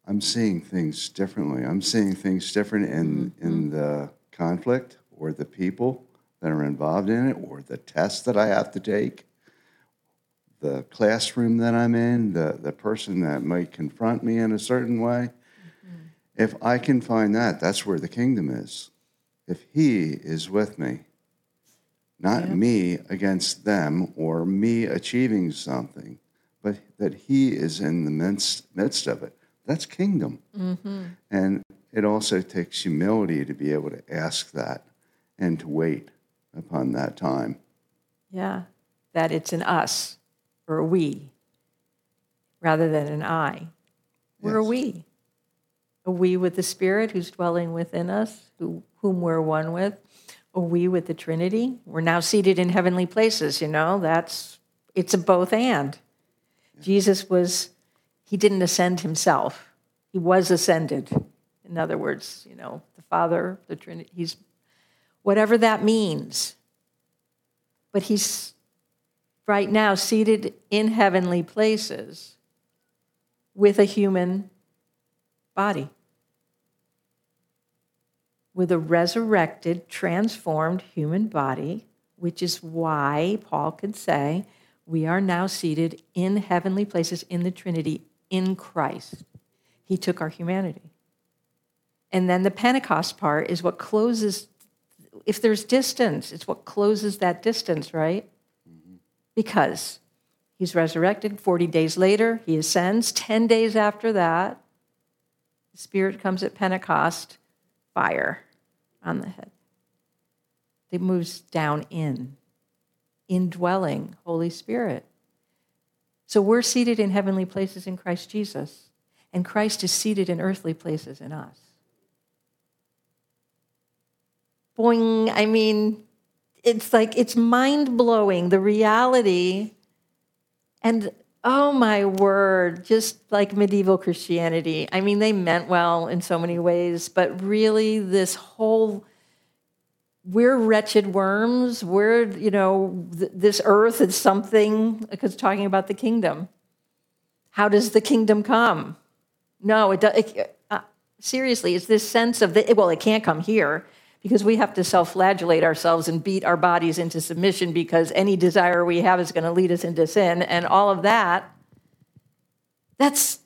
I'm seeing things differently. I'm seeing things different in, in mm-hmm. the conflict or the people that are involved in it or the test that I have to take, the classroom that I'm in, the, the person that might confront me in a certain way. If I can find that, that's where the kingdom is. If He is with me, not me against them or me achieving something, but that He is in the midst, midst of it. That's kingdom. Mm-hmm. And it also takes humility to be able to ask that and to wait upon that time. Yeah. That it's an us or a we rather than an I. We're a we. We with the Spirit who's dwelling within us, who, whom we're one with. A we with the Trinity. We're now seated in heavenly places, you know, that's, it's a both and. Jesus was, he didn't ascend himself, he was ascended. In other words, you know, the Father, the Trinity, he's, whatever that means. But he's right now seated in heavenly places with a human body, with a resurrected, transformed human body, which is why Paul could say, We are now seated in heavenly places in the Trinity in Christ. He took our humanity. And then the Pentecost part is what closes, if there's distance, it's what closes that distance, right? Mm-hmm. Because he's resurrected 40 days later, he ascends. 10 days after that, the Spirit comes at Pentecost, fire on the head. It moves down in, indwelling Holy Spirit. So we're seated in heavenly places in Christ Jesus, and Christ is seated in earthly places in us. Boing, I mean, it's like, it's mind blowing, the reality. And oh my word, just like medieval Christianity. I mean, they meant well in so many ways, but really, this whole we're wretched worms. We're, you know, th- this earth is something, because talking about the kingdom. How does the kingdom come? No, it does. Uh, seriously, it's this sense of, the, well, it can't come here because we have to self flagellate ourselves and beat our bodies into submission because any desire we have is going to lead us into sin and all of that. That's,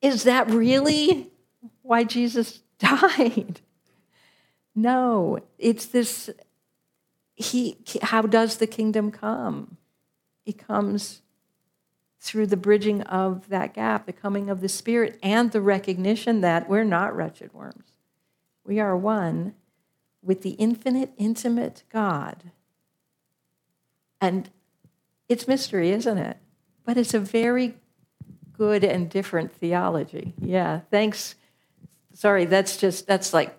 is that really why Jesus [laughs] died? No, it's this. He, how does the kingdom come? It comes through the bridging of that gap, the coming of the Spirit, and the recognition that we're not wretched worms. We are one with the infinite, intimate God. And it's mystery, isn't it? But it's a very good and different theology. Yeah, thanks. Sorry, that's just, that's like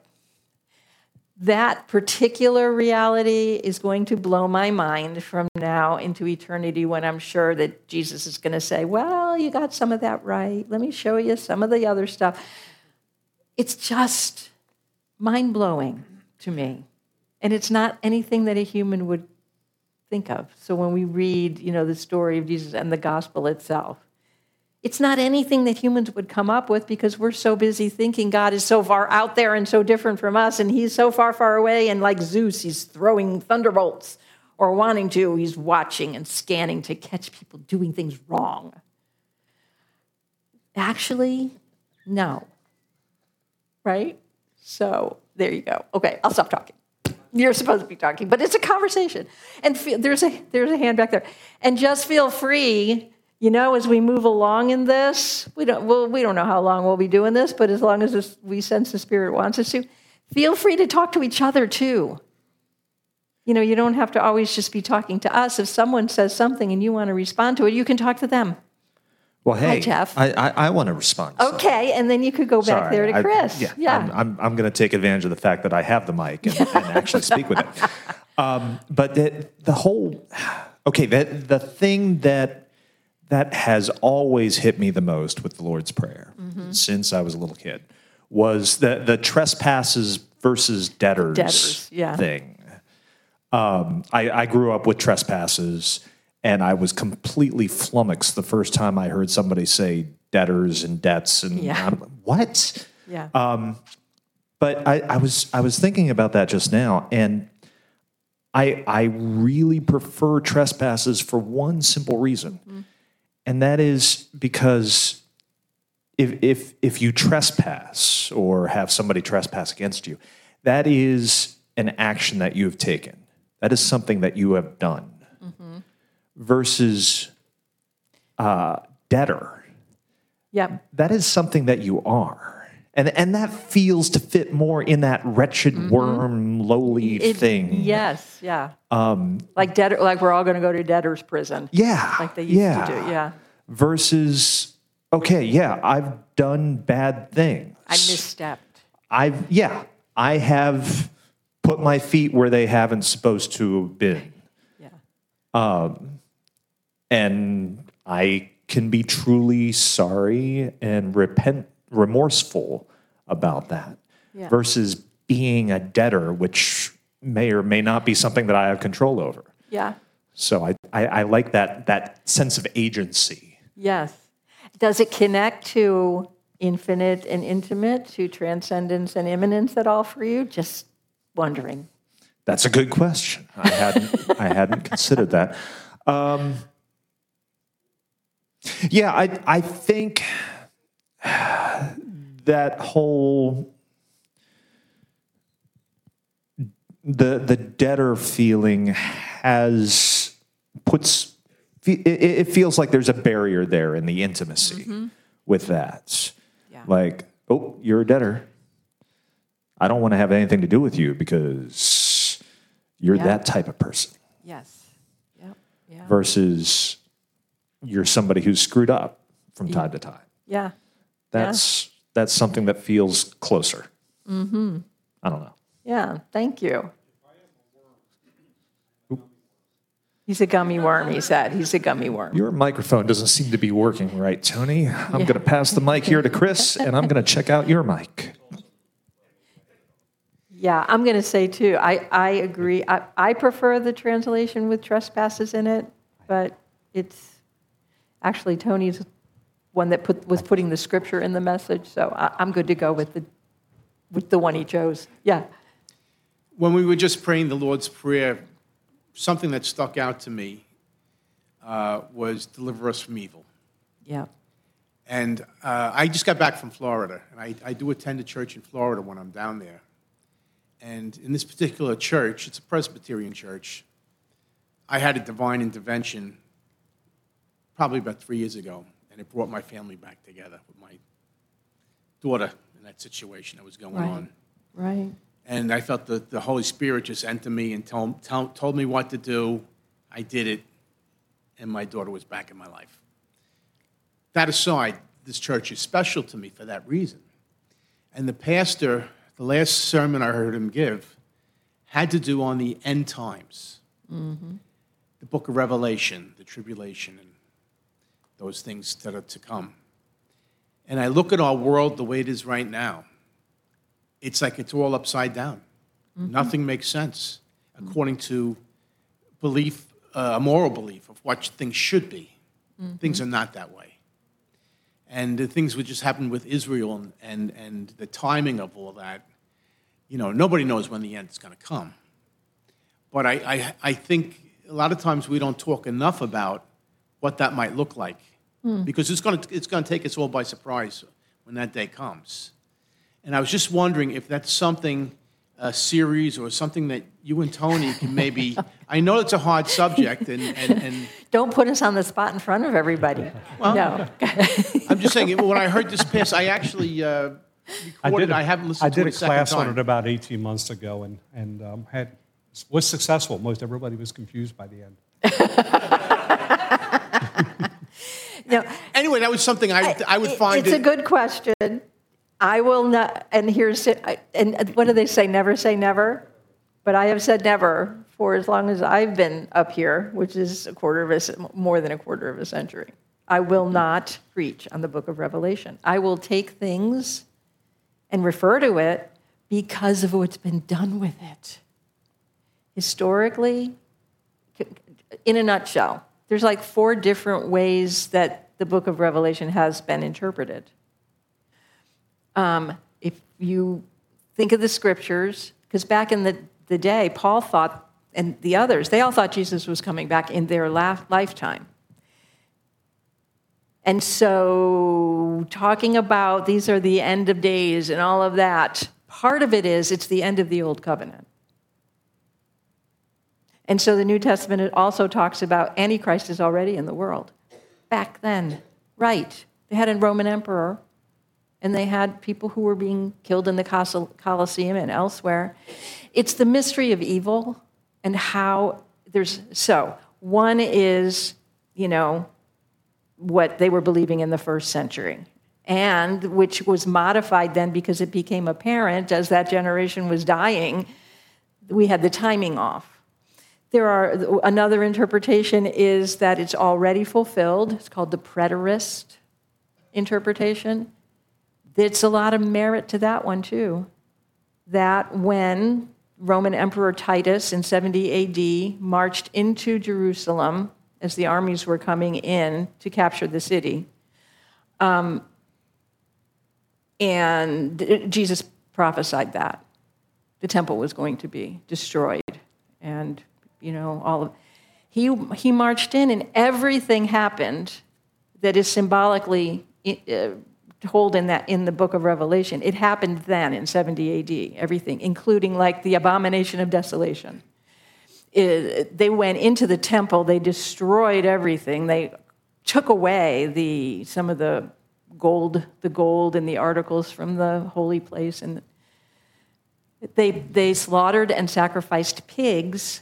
that particular reality is going to blow my mind from now into eternity when I'm sure that Jesus is going to say, Well, you got some of that right. Let me show you some of the other stuff. It's just mind blowing to me. And it's not anything that a human would think of. So when we read, you know, the story of Jesus and the gospel itself, it's not anything that humans would come up with because we're so busy thinking God is so far out there and so different from us, and He's so far, far away. And like Zeus, He's throwing thunderbolts or wanting to, He's watching and scanning to catch people doing things wrong. Actually, no. Right? So there you go. Okay, I'll stop talking. You're supposed to be talking, but it's a conversation. And feel, there's a there's a hand back there. And just feel free you know, as we move along in this, we don't, well, we don't know how long we'll be doing this, but as long as this, we sense the Spirit wants us to, feel free to talk to each other too. You know, you don't have to always just be talking to us. If someone says something and you want to respond to it, you can talk to them. Well, hey, Hi, Jeff. I, I, I want to respond. to Okay, and then you could go back Sorry, there to I- Chris. yeah, yeah. I'm, I'm, I'm going to take advantage of the fact that I have the mic and, and [laughs] actually speak with it. Um, but the, the whole, okay, the, the thing that that has always hit me the most with the Lord's Prayer Mm-hmm. since I was a little kid was the, the trespasses versus debtors, Debtors, yeah. thing. Um, I, I grew up with trespasses, and I was completely flummoxed the first time I heard somebody say debtors and debts, and Yeah. What? yeah. Um, but I, I was I was thinking about that just now, and I I really prefer trespasses for one simple reason, mm-hmm. and that is because if if if you trespass or have somebody trespass against you, that is an action that you have taken. That is something that you have done. Versus uh, debtor yep. that is something that you are. And, and that feels to fit more in that wretched worm, lowly It- thing. Yes, yeah. Um, like debtor, like we're all going to go to debtor's prison. Yeah. Like they used yeah. to do. Yeah. Versus, okay, yeah, I've done bad things. I misstepped. I've, yeah, I have put my feet where they haven't supposed to have been. Yeah. And I can be truly sorry and repent, remorseful about that, Yeah. versus being a debtor, which may or may not be something that I have control over. Yeah. So I, I, I like that that sense of agency. Yes. Does it connect to infinite and intimate to transcendence and immanence at all for you? Just wondering. That's a good question. I hadn't I hadn't considered that. Um, yeah, I I think that whole the the debtor feeling has puts it, it feels like there's a barrier there in the intimacy mm-hmm. with that. Yeah. Like, oh, you're a debtor. I don't want to have anything to do with you because you're Yeah. that type of person Yes. Yep. Yeah. versus you're somebody who's screwed up from time to time. Yeah. That's that's something that feels closer. Mm-hmm. I don't know. Yeah. Thank you. He's a gummy worm, he said. He's a gummy worm. Your microphone doesn't seem to be working right, Tony. I'm going to pass the mic here to Chris, and I'm going to check out your mic. Yeah, I'm going to say too, I, I agree. I, I prefer the translation with trespasses in it, but it's actually Tony's one that put, was putting the scripture in the message, so I, I'm good to go with the, with the one he chose. Yeah. When we were just praying the Lord's Prayer, something that stuck out to me uh, was deliver us from evil. Yeah. And uh, I just got back from Florida, and I, I do attend a church in Florida when I'm down there. And in this particular church, it's a Presbyterian church, I had a divine intervention probably about three years ago, and it brought my family back together with my daughter in that situation that was going Right. on. Right. And I felt the, the Holy Spirit just enter me and tell, tell, told me what to do. I did it, and my daughter was back in my life. That aside, this church is special to me for that reason. And the pastor, the last sermon I heard him give, had to do on the end times, mm-hmm. the book of Revelation, the tribulation, and those things that are to come. And I look at our world the way it is right now it's like it's all upside down. Nothing makes sense according to belief, uh, a moral belief of what things should be. Things are not that way. And the things which just happened with Israel and, and, and the timing of all that, you know, nobody knows when the end is going to come. But I, I, I think a lot of times we don't talk enough about what that might look like because it's going to, it's going to take us all by surprise when that day comes. And I was just wondering if that's something, a series or something that you and Tony can maybe. [laughs] I know it's a hard subject, and, and, and [laughs] Don't put us on the spot in front of everybody. no. [laughs] I'm just saying, when I heard this pass, I actually uh, recorded. I, a- haven't listened I to did it a a second class on it about 18 months ago and, and um, had, was successful. Most everybody was confused by the end. No. [laughs] Anyway, that was something I, I would find. It's it, a good question. I will not, and here's, and what do they say? Never say never. But I have said never for as long as I've been up here, which is a quarter of a, more than a quarter of a century. I will hmm. not preach on the book of Revelation. I will take things and refer to it because of what's been done with it. Historically, in a nutshell, there's like four different ways that the book of Revelation has been interpreted. Um, if you think of the scriptures, because back in the, the day, Paul thought, and the others, they all thought Jesus was coming back in their la- lifetime. And so, talking about these are the end of days and all of that, part of it is it's the end of the old covenant. And so the New Testament also talks about Antichrist is already in the world. Back then, right. They had a Roman emperor, and they had people who were being killed in the Col- Colosseum and elsewhere. It's the mystery of evil and how there's. So, one is, you know, what they were believing in the first century, and which was modified then because it became apparent as that generation was dying, we had the timing off. There are another interpretation is that it's already fulfilled. It's called the preterist interpretation. There's a lot of merit to that one too. That when Roman Emperor Titus in 70 AD marched into Jerusalem as the armies were coming in to capture the city, um, And Jesus prophesied that the temple was going to be destroyed. And, you know, all of. He, he marched in, and everything happened that is symbolically uh, told in that in the book of revelation it happened then in 70 ad everything including like the abomination of desolation it, they went into the temple they destroyed everything they took away the some of the gold the gold and the articles from the holy place and they they slaughtered and sacrificed pigs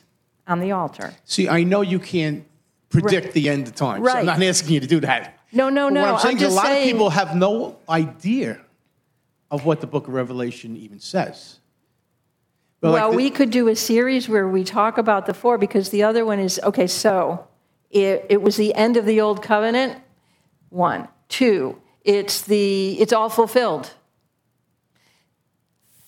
on the altar See, I know you can't predict Right. the end of time. So Right. I'm not asking you to do that. no no But no what I'm saying is just a lot saying of people have no idea of what the book of Revelation even says. But like well, the- we could do a series where we talk about the four because the other one is okay, so it, it was the end of the old covenant. One. Two, it's the it's all fulfilled.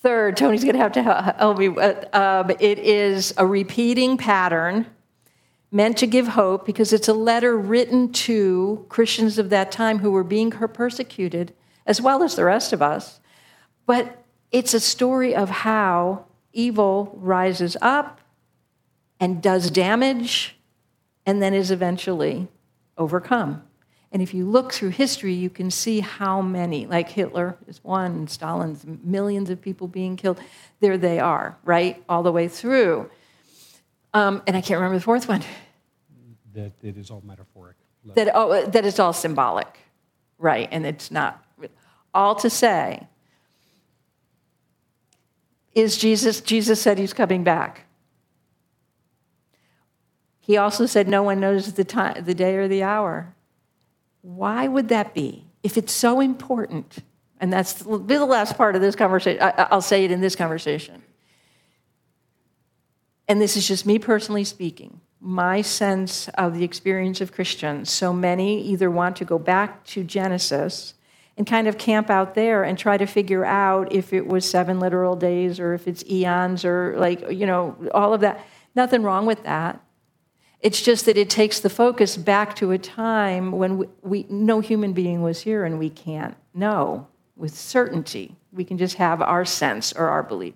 Third, Tony's going to have to hel- help me. uh, Um, it is a repeating pattern meant to give hope because it's a letter written to Christians of that time who were being persecuted, as well as the rest of us. But it's a story of how evil rises up and does damage and then is eventually overcome. And if you look through history, you can see how many, like Hitler is one, Stalin's millions of people being killed. There they are, right? All the way through. Um, and I can't remember the fourth one. That it is all metaphoric. That, oh, that it's all symbolic, right? And it's not. All to say, is Jesus, Jesus said he's coming back. He also said no one knows the, time, the day or the hour. Why would that be? If it's so important, and that's the the last part of this conversation, I, I'll say it in this conversation. And this is just me personally speaking, my sense of the experience of Christians. So many either want to go back to Genesis and kind of camp out there and try to figure out if it was seven literal days or if it's eons or like, you know, all of that. Nothing wrong with that. It's just that it takes the focus back to a time when we, we, no human being was here and we can't know with certainty. We can just have our sense or our belief.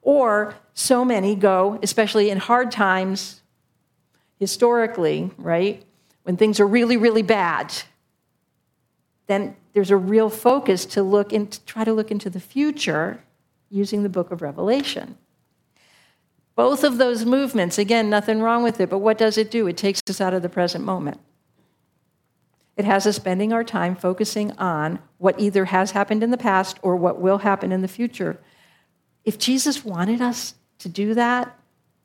Or so many go, especially in hard times, historically, right? When things are really, really bad, then there's a real focus to look and try to look into the future using the book of Revelation. Both of those movements, again, nothing wrong with it, but what does it do? It takes us out of the present moment. It has us spending our time focusing on what either has happened in the past or what will happen in the future. If Jesus wanted us to do that,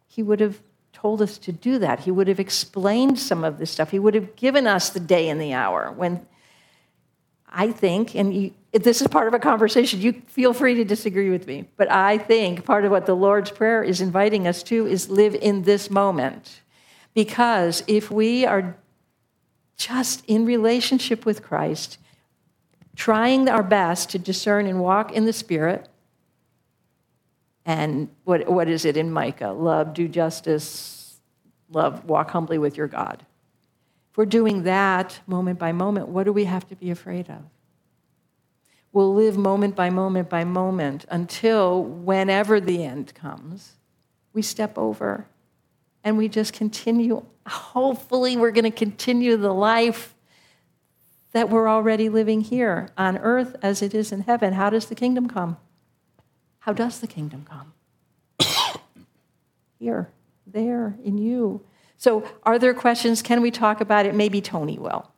he would have told us to do that. He would have explained some of this stuff. He would have given us the day and the hour when I think, and you, this is part of a conversation, you feel free to disagree with me, but I think part of what the Lord's Prayer is inviting us to is live in this moment. Because if we are just in relationship with Christ, trying our best to discern and walk in the Spirit, and what, what is it in Micah? Love, do justice, love, walk humbly with your God. We're doing that moment by moment, what do we have to be afraid of? We'll live moment by moment by moment until whenever the end comes, we step over and we just continue. Hopefully, we're going to continue the life that we're already living here on earth as it is in heaven. How does the kingdom come? How does the kingdom come? [coughs] Here, there, in you. So, are there questions? Can we talk about it? Maybe Tony will.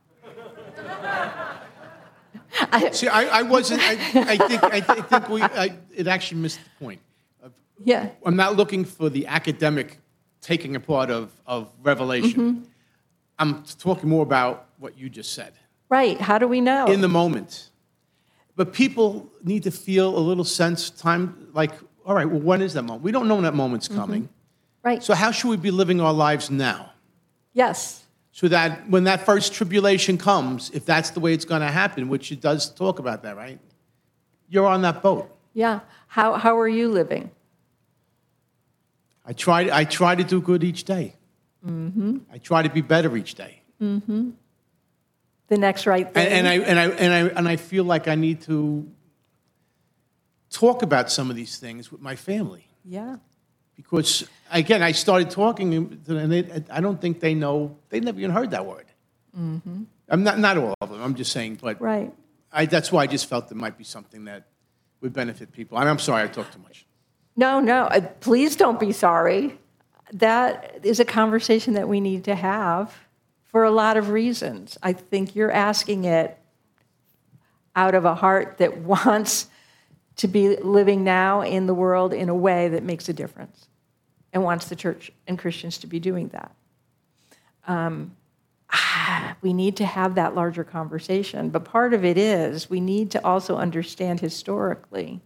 [laughs] See, I, I wasn't. I, I think. I, thi- I think we. I, it actually missed the point. Yeah. I'm not looking for the academic taking apart of of Revelation. Mm-hmm. I'm talking more about what you just said Right. How do we know? in the moment. But people need to feel a little sense time. Like, all right, well, when is that moment? We don't know when that moment's mm-hmm. coming. Right. So how should we be living our lives now? yes. So that when that first tribulation comes, if that's the way it's going to happen, which it does talk about that, right? You're on that boat. Yeah. How, how are you living? I try, I try to do good each day. Mm-hmm. I try to be better each day. Mm-hmm. The next right thing. And, and, I, and, I, and, I, and I feel like I need to talk about some of these things with my family. Yeah. Because, again, I started talking, to them, and they, I don't think they know, they never even heard that word. I'm not, not all of them, I'm just saying, but Right. I, that's why I just felt there might be something that would benefit people. And I'm sorry I talked too much. No, no, uh, please don't be sorry. That is a conversation that we need to have for a lot of reasons. I think you're asking it out of a heart that [laughs] wants to be living now in the world in a way that makes a difference and wants the church and Christians to be doing that. Um, ah, we need to have that larger conversation, but part of it is we need to also understand historically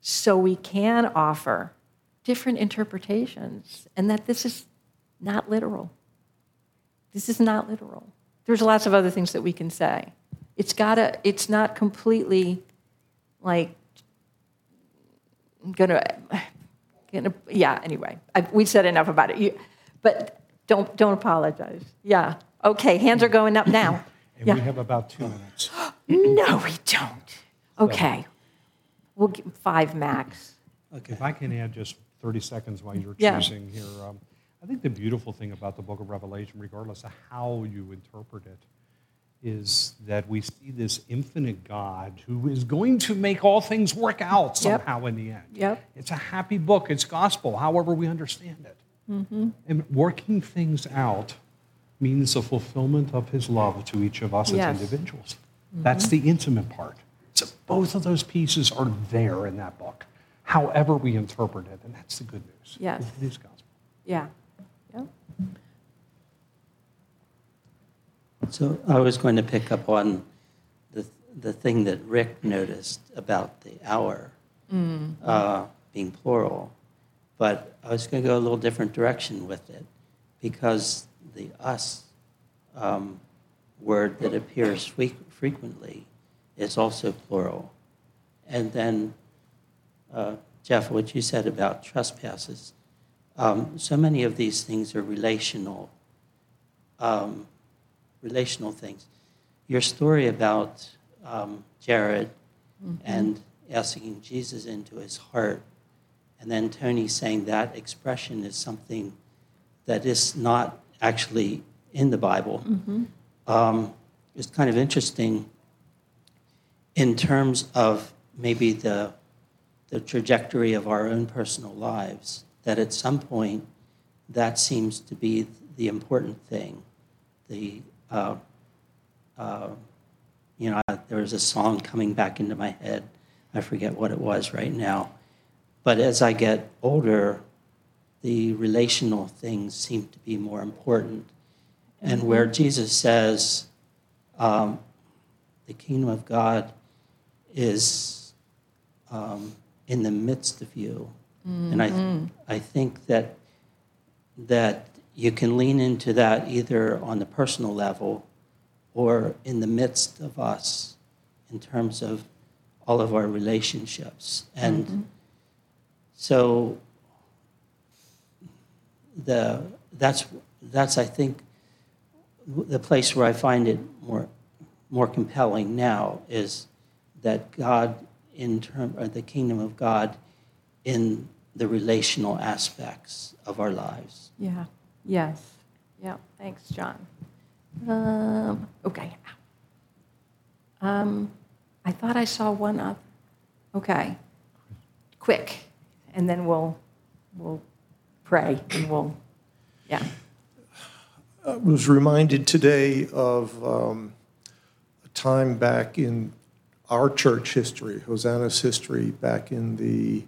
so we can offer different interpretations and that this is not literal. This is not literal. There's lots of other things that we can say. It's gotta, it's not completely like gonna, gonna yeah, anyway. I, we said enough about it. You, but don't, don't apologize. Yeah. Okay, hands are going up now. [laughs] And Yeah. we have about two minutes. [gasps] No, we don't. Okay. We'll give five max. Okay. If I can add just 30 seconds while you're Yeah. choosing here. Um, I think the beautiful thing about the book of Revelation, regardless of how you interpret it, is that we see this infinite God who is going to make all things work out somehow in the end. Yep. It's a happy book, it's gospel, however we understand it. Mm-hmm. And working things out means the fulfillment of his love to each of us Yes. as individuals. That's the intimate part. So both of those pieces are there in that book, however we interpret it, and that's the good news. Yes. It is gospel. Yeah. So I was going to pick up on the, the thing that Rick noticed about the hour uh, being plural, but I was going to go a little different direction with it because the us um, word that appears fre- frequently is also plural. And then, uh, Jeff, what you said about trespasses, um, so many of these things are relational. Um, relational things. Your story about um, Jared and asking Jesus into his heart, and then Tony saying that expression is something that is not actually in the Bible, um, is kind of interesting in terms of maybe the, the trajectory of our own personal lives, that at some point that seems to be the important thing. The, uh, uh, you know, there was a song coming back into my head. I forget what it was right now. But as I get older, the relational things seem to be more important. And where Jesus says, um, the kingdom of God is um, in the midst of you. And I, I think that, that you can lean into that either on the personal level or in the midst of us in terms of all of our relationships. And mm-hmm. so the, that's, that's, I think, the place where I find it more, more compelling now is that God, in term, or the kingdom of God, in the relational aspects of our lives. Yeah. Yes. Yeah. Thanks, John. Um, okay. Um, I thought I saw one up. Okay. Quick, and then we'll we'll pray and we'll yeah. I was reminded today of um, a time back in our church history, Hosanna's history, back in the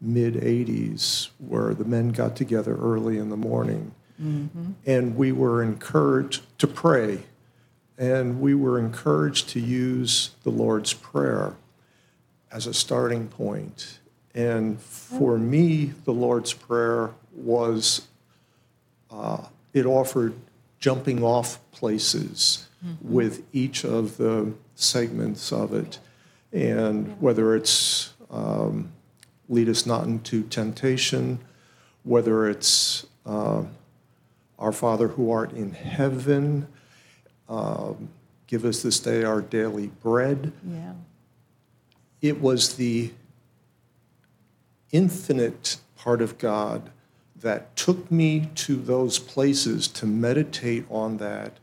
mid 80s, where the men got together early in the morning. And we were encouraged to pray, and we were encouraged to use the Lord's Prayer as a starting point. And for me, the Lord's Prayer was uh, it offered jumping off places with each of the segments of it. And whether it's um, lead us not into temptation, whether it's uh, our Father who art in heaven, um, give us this day our daily bread. Yeah. it was the infinite part of God that took me to those places to meditate on that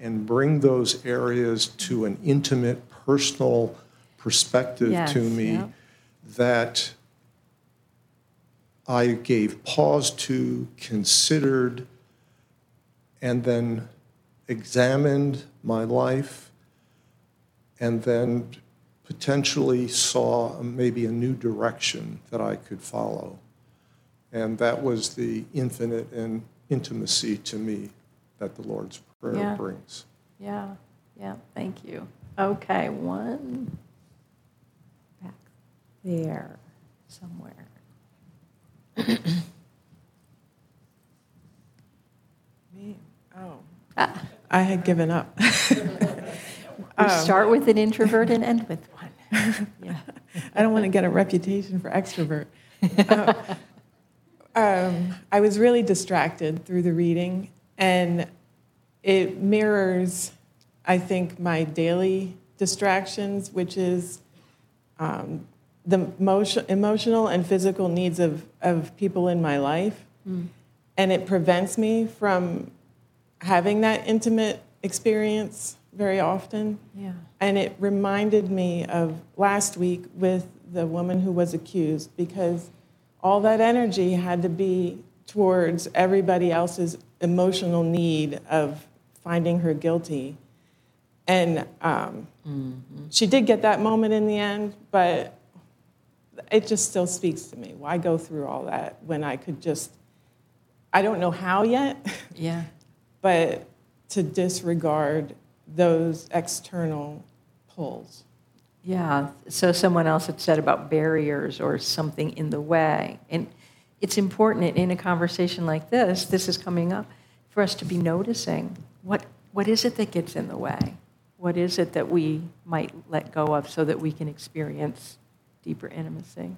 and bring those areas to an intimate, personal perspective Yes, to me yep. that I gave pause to, considered, and then examined my life, and then potentially saw maybe a new direction that I could follow. And that was the infinite and intimacy to me that the Lord's Prayer Yeah. brings. Yeah, yeah, thank you. Okay, one back there somewhere. [clears throat] Me? Oh. Ah. I had given up. [laughs] Um, start with an introvert and end with one. [laughs] Yeah. I don't want to get a reputation for extrovert. Uh, [laughs] um, I was really distracted through the reading, and it mirrors, I think, my daily distractions, which is um, the emotion, emotional and physical needs of, of people in my life. Mm. And it prevents me from having that intimate experience very often. Yeah. And it reminded me of last week with the woman who was accused because all that energy had to be towards everybody else's emotional need of finding her guilty. And um, she did get that moment in the end, but it just still speaks to me. Why go through all that when I could just, I don't know how yet, Yeah. But to disregard those external pulls. Yeah, so someone else had said about barriers or something in the way. And it's important in a conversation like this, this is coming up, for us to be noticing what, what is it that gets in the way? What is it that we might let go of so that we can experience deeper intimacy?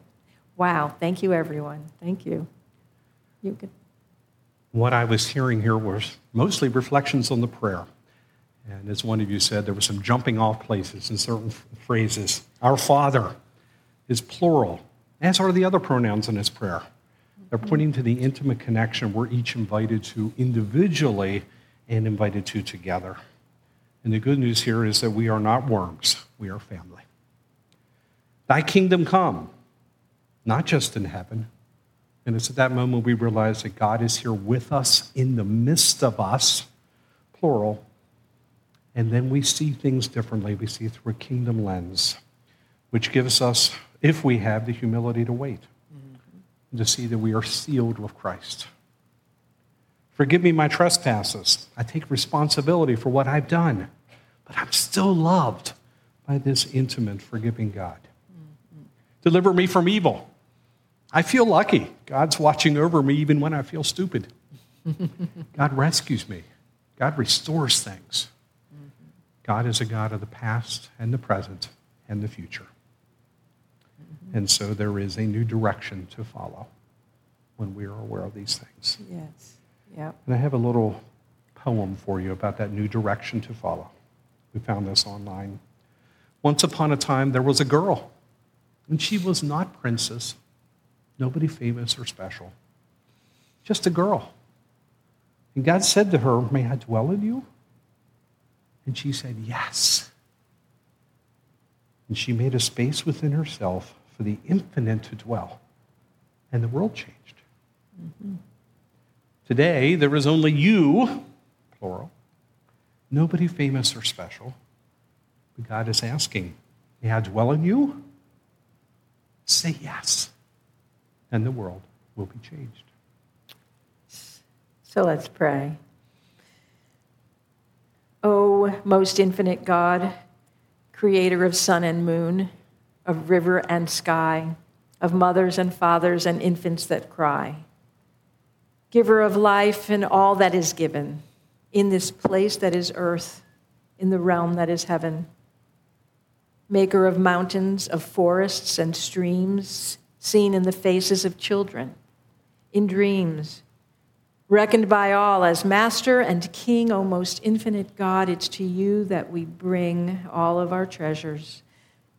Wow, thank you, everyone. Thank you. You could. What I was hearing here was mostly reflections on the prayer. And as one of you said, there were some jumping off places in certain phrases. Our Father is plural, as are the other pronouns in his prayer. They're pointing to the intimate connection we're each invited to individually and invited to together. And the good news here is that we are not worms, we are family. Thy kingdom come, not just in heaven. And it's at that moment we realize that God is here with us, in the midst of us, plural. And then we see things differently. We see through a kingdom lens, which gives us, if we have the humility to wait, and to see that we are sealed with Christ. Forgive me my trespasses. I take responsibility for what I've done, but I'm still loved by this intimate, forgiving God. Mm-hmm. Deliver me from evil. I feel lucky. God's watching over me even when I feel stupid. [laughs] God rescues me. God restores things. God is a God of the past and the present and the future. And so there is a new direction to follow when we are aware of these things. Yes. Yep. And I have a little poem for you about that new direction to follow. We found this online. Once upon a time, there was a girl, and she was not princess, nobody famous or special, just a girl. And God said to her, May I dwell in you? And she said, Yes. And she made a space within herself for the infinite to dwell. And the world changed. Mm-hmm. Today, there is only you, plural, nobody famous or special. But God is asking, May I dwell in you? Say yes. And the world will be changed. So let's pray. O most infinite God, creator of sun and moon, of river and sky, of mothers and fathers and infants that cry, giver of life and all that is given, in this place that is earth, in the realm that is heaven, maker of mountains, of forests and streams, seen in the faces of children, in dreams, reckoned by all as Master and King, O most infinite God, it's to you that we bring all of our treasures,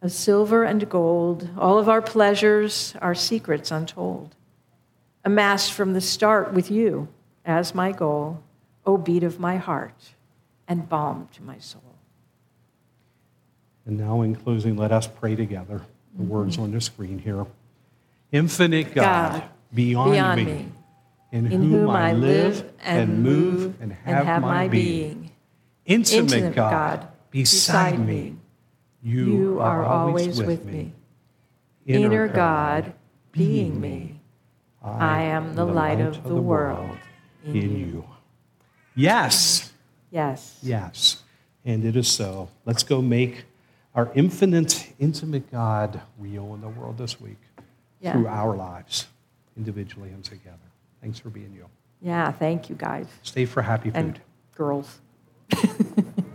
of silver and gold, all of our pleasures, our secrets untold, amassed from the start with you as my goal, O beat of my heart and balm to my soul. And now, in closing, let us pray together. The mm-hmm. words on the screen here. Infinite God, God, beyond, beyond me, in, in whom I live and move and have, my being. Intimate, Intimate God, God, beside, me, you, You are, always, with me. Inner God, being me, I am the light of the world in you. Yes. Yes. Yes, and it is so. Let's go make our infinite, intimate God real in the world this week Yeah. through our lives, individually and together. Thanks for being you. Yeah, thank you guys Stay for happy food. and girls. [laughs]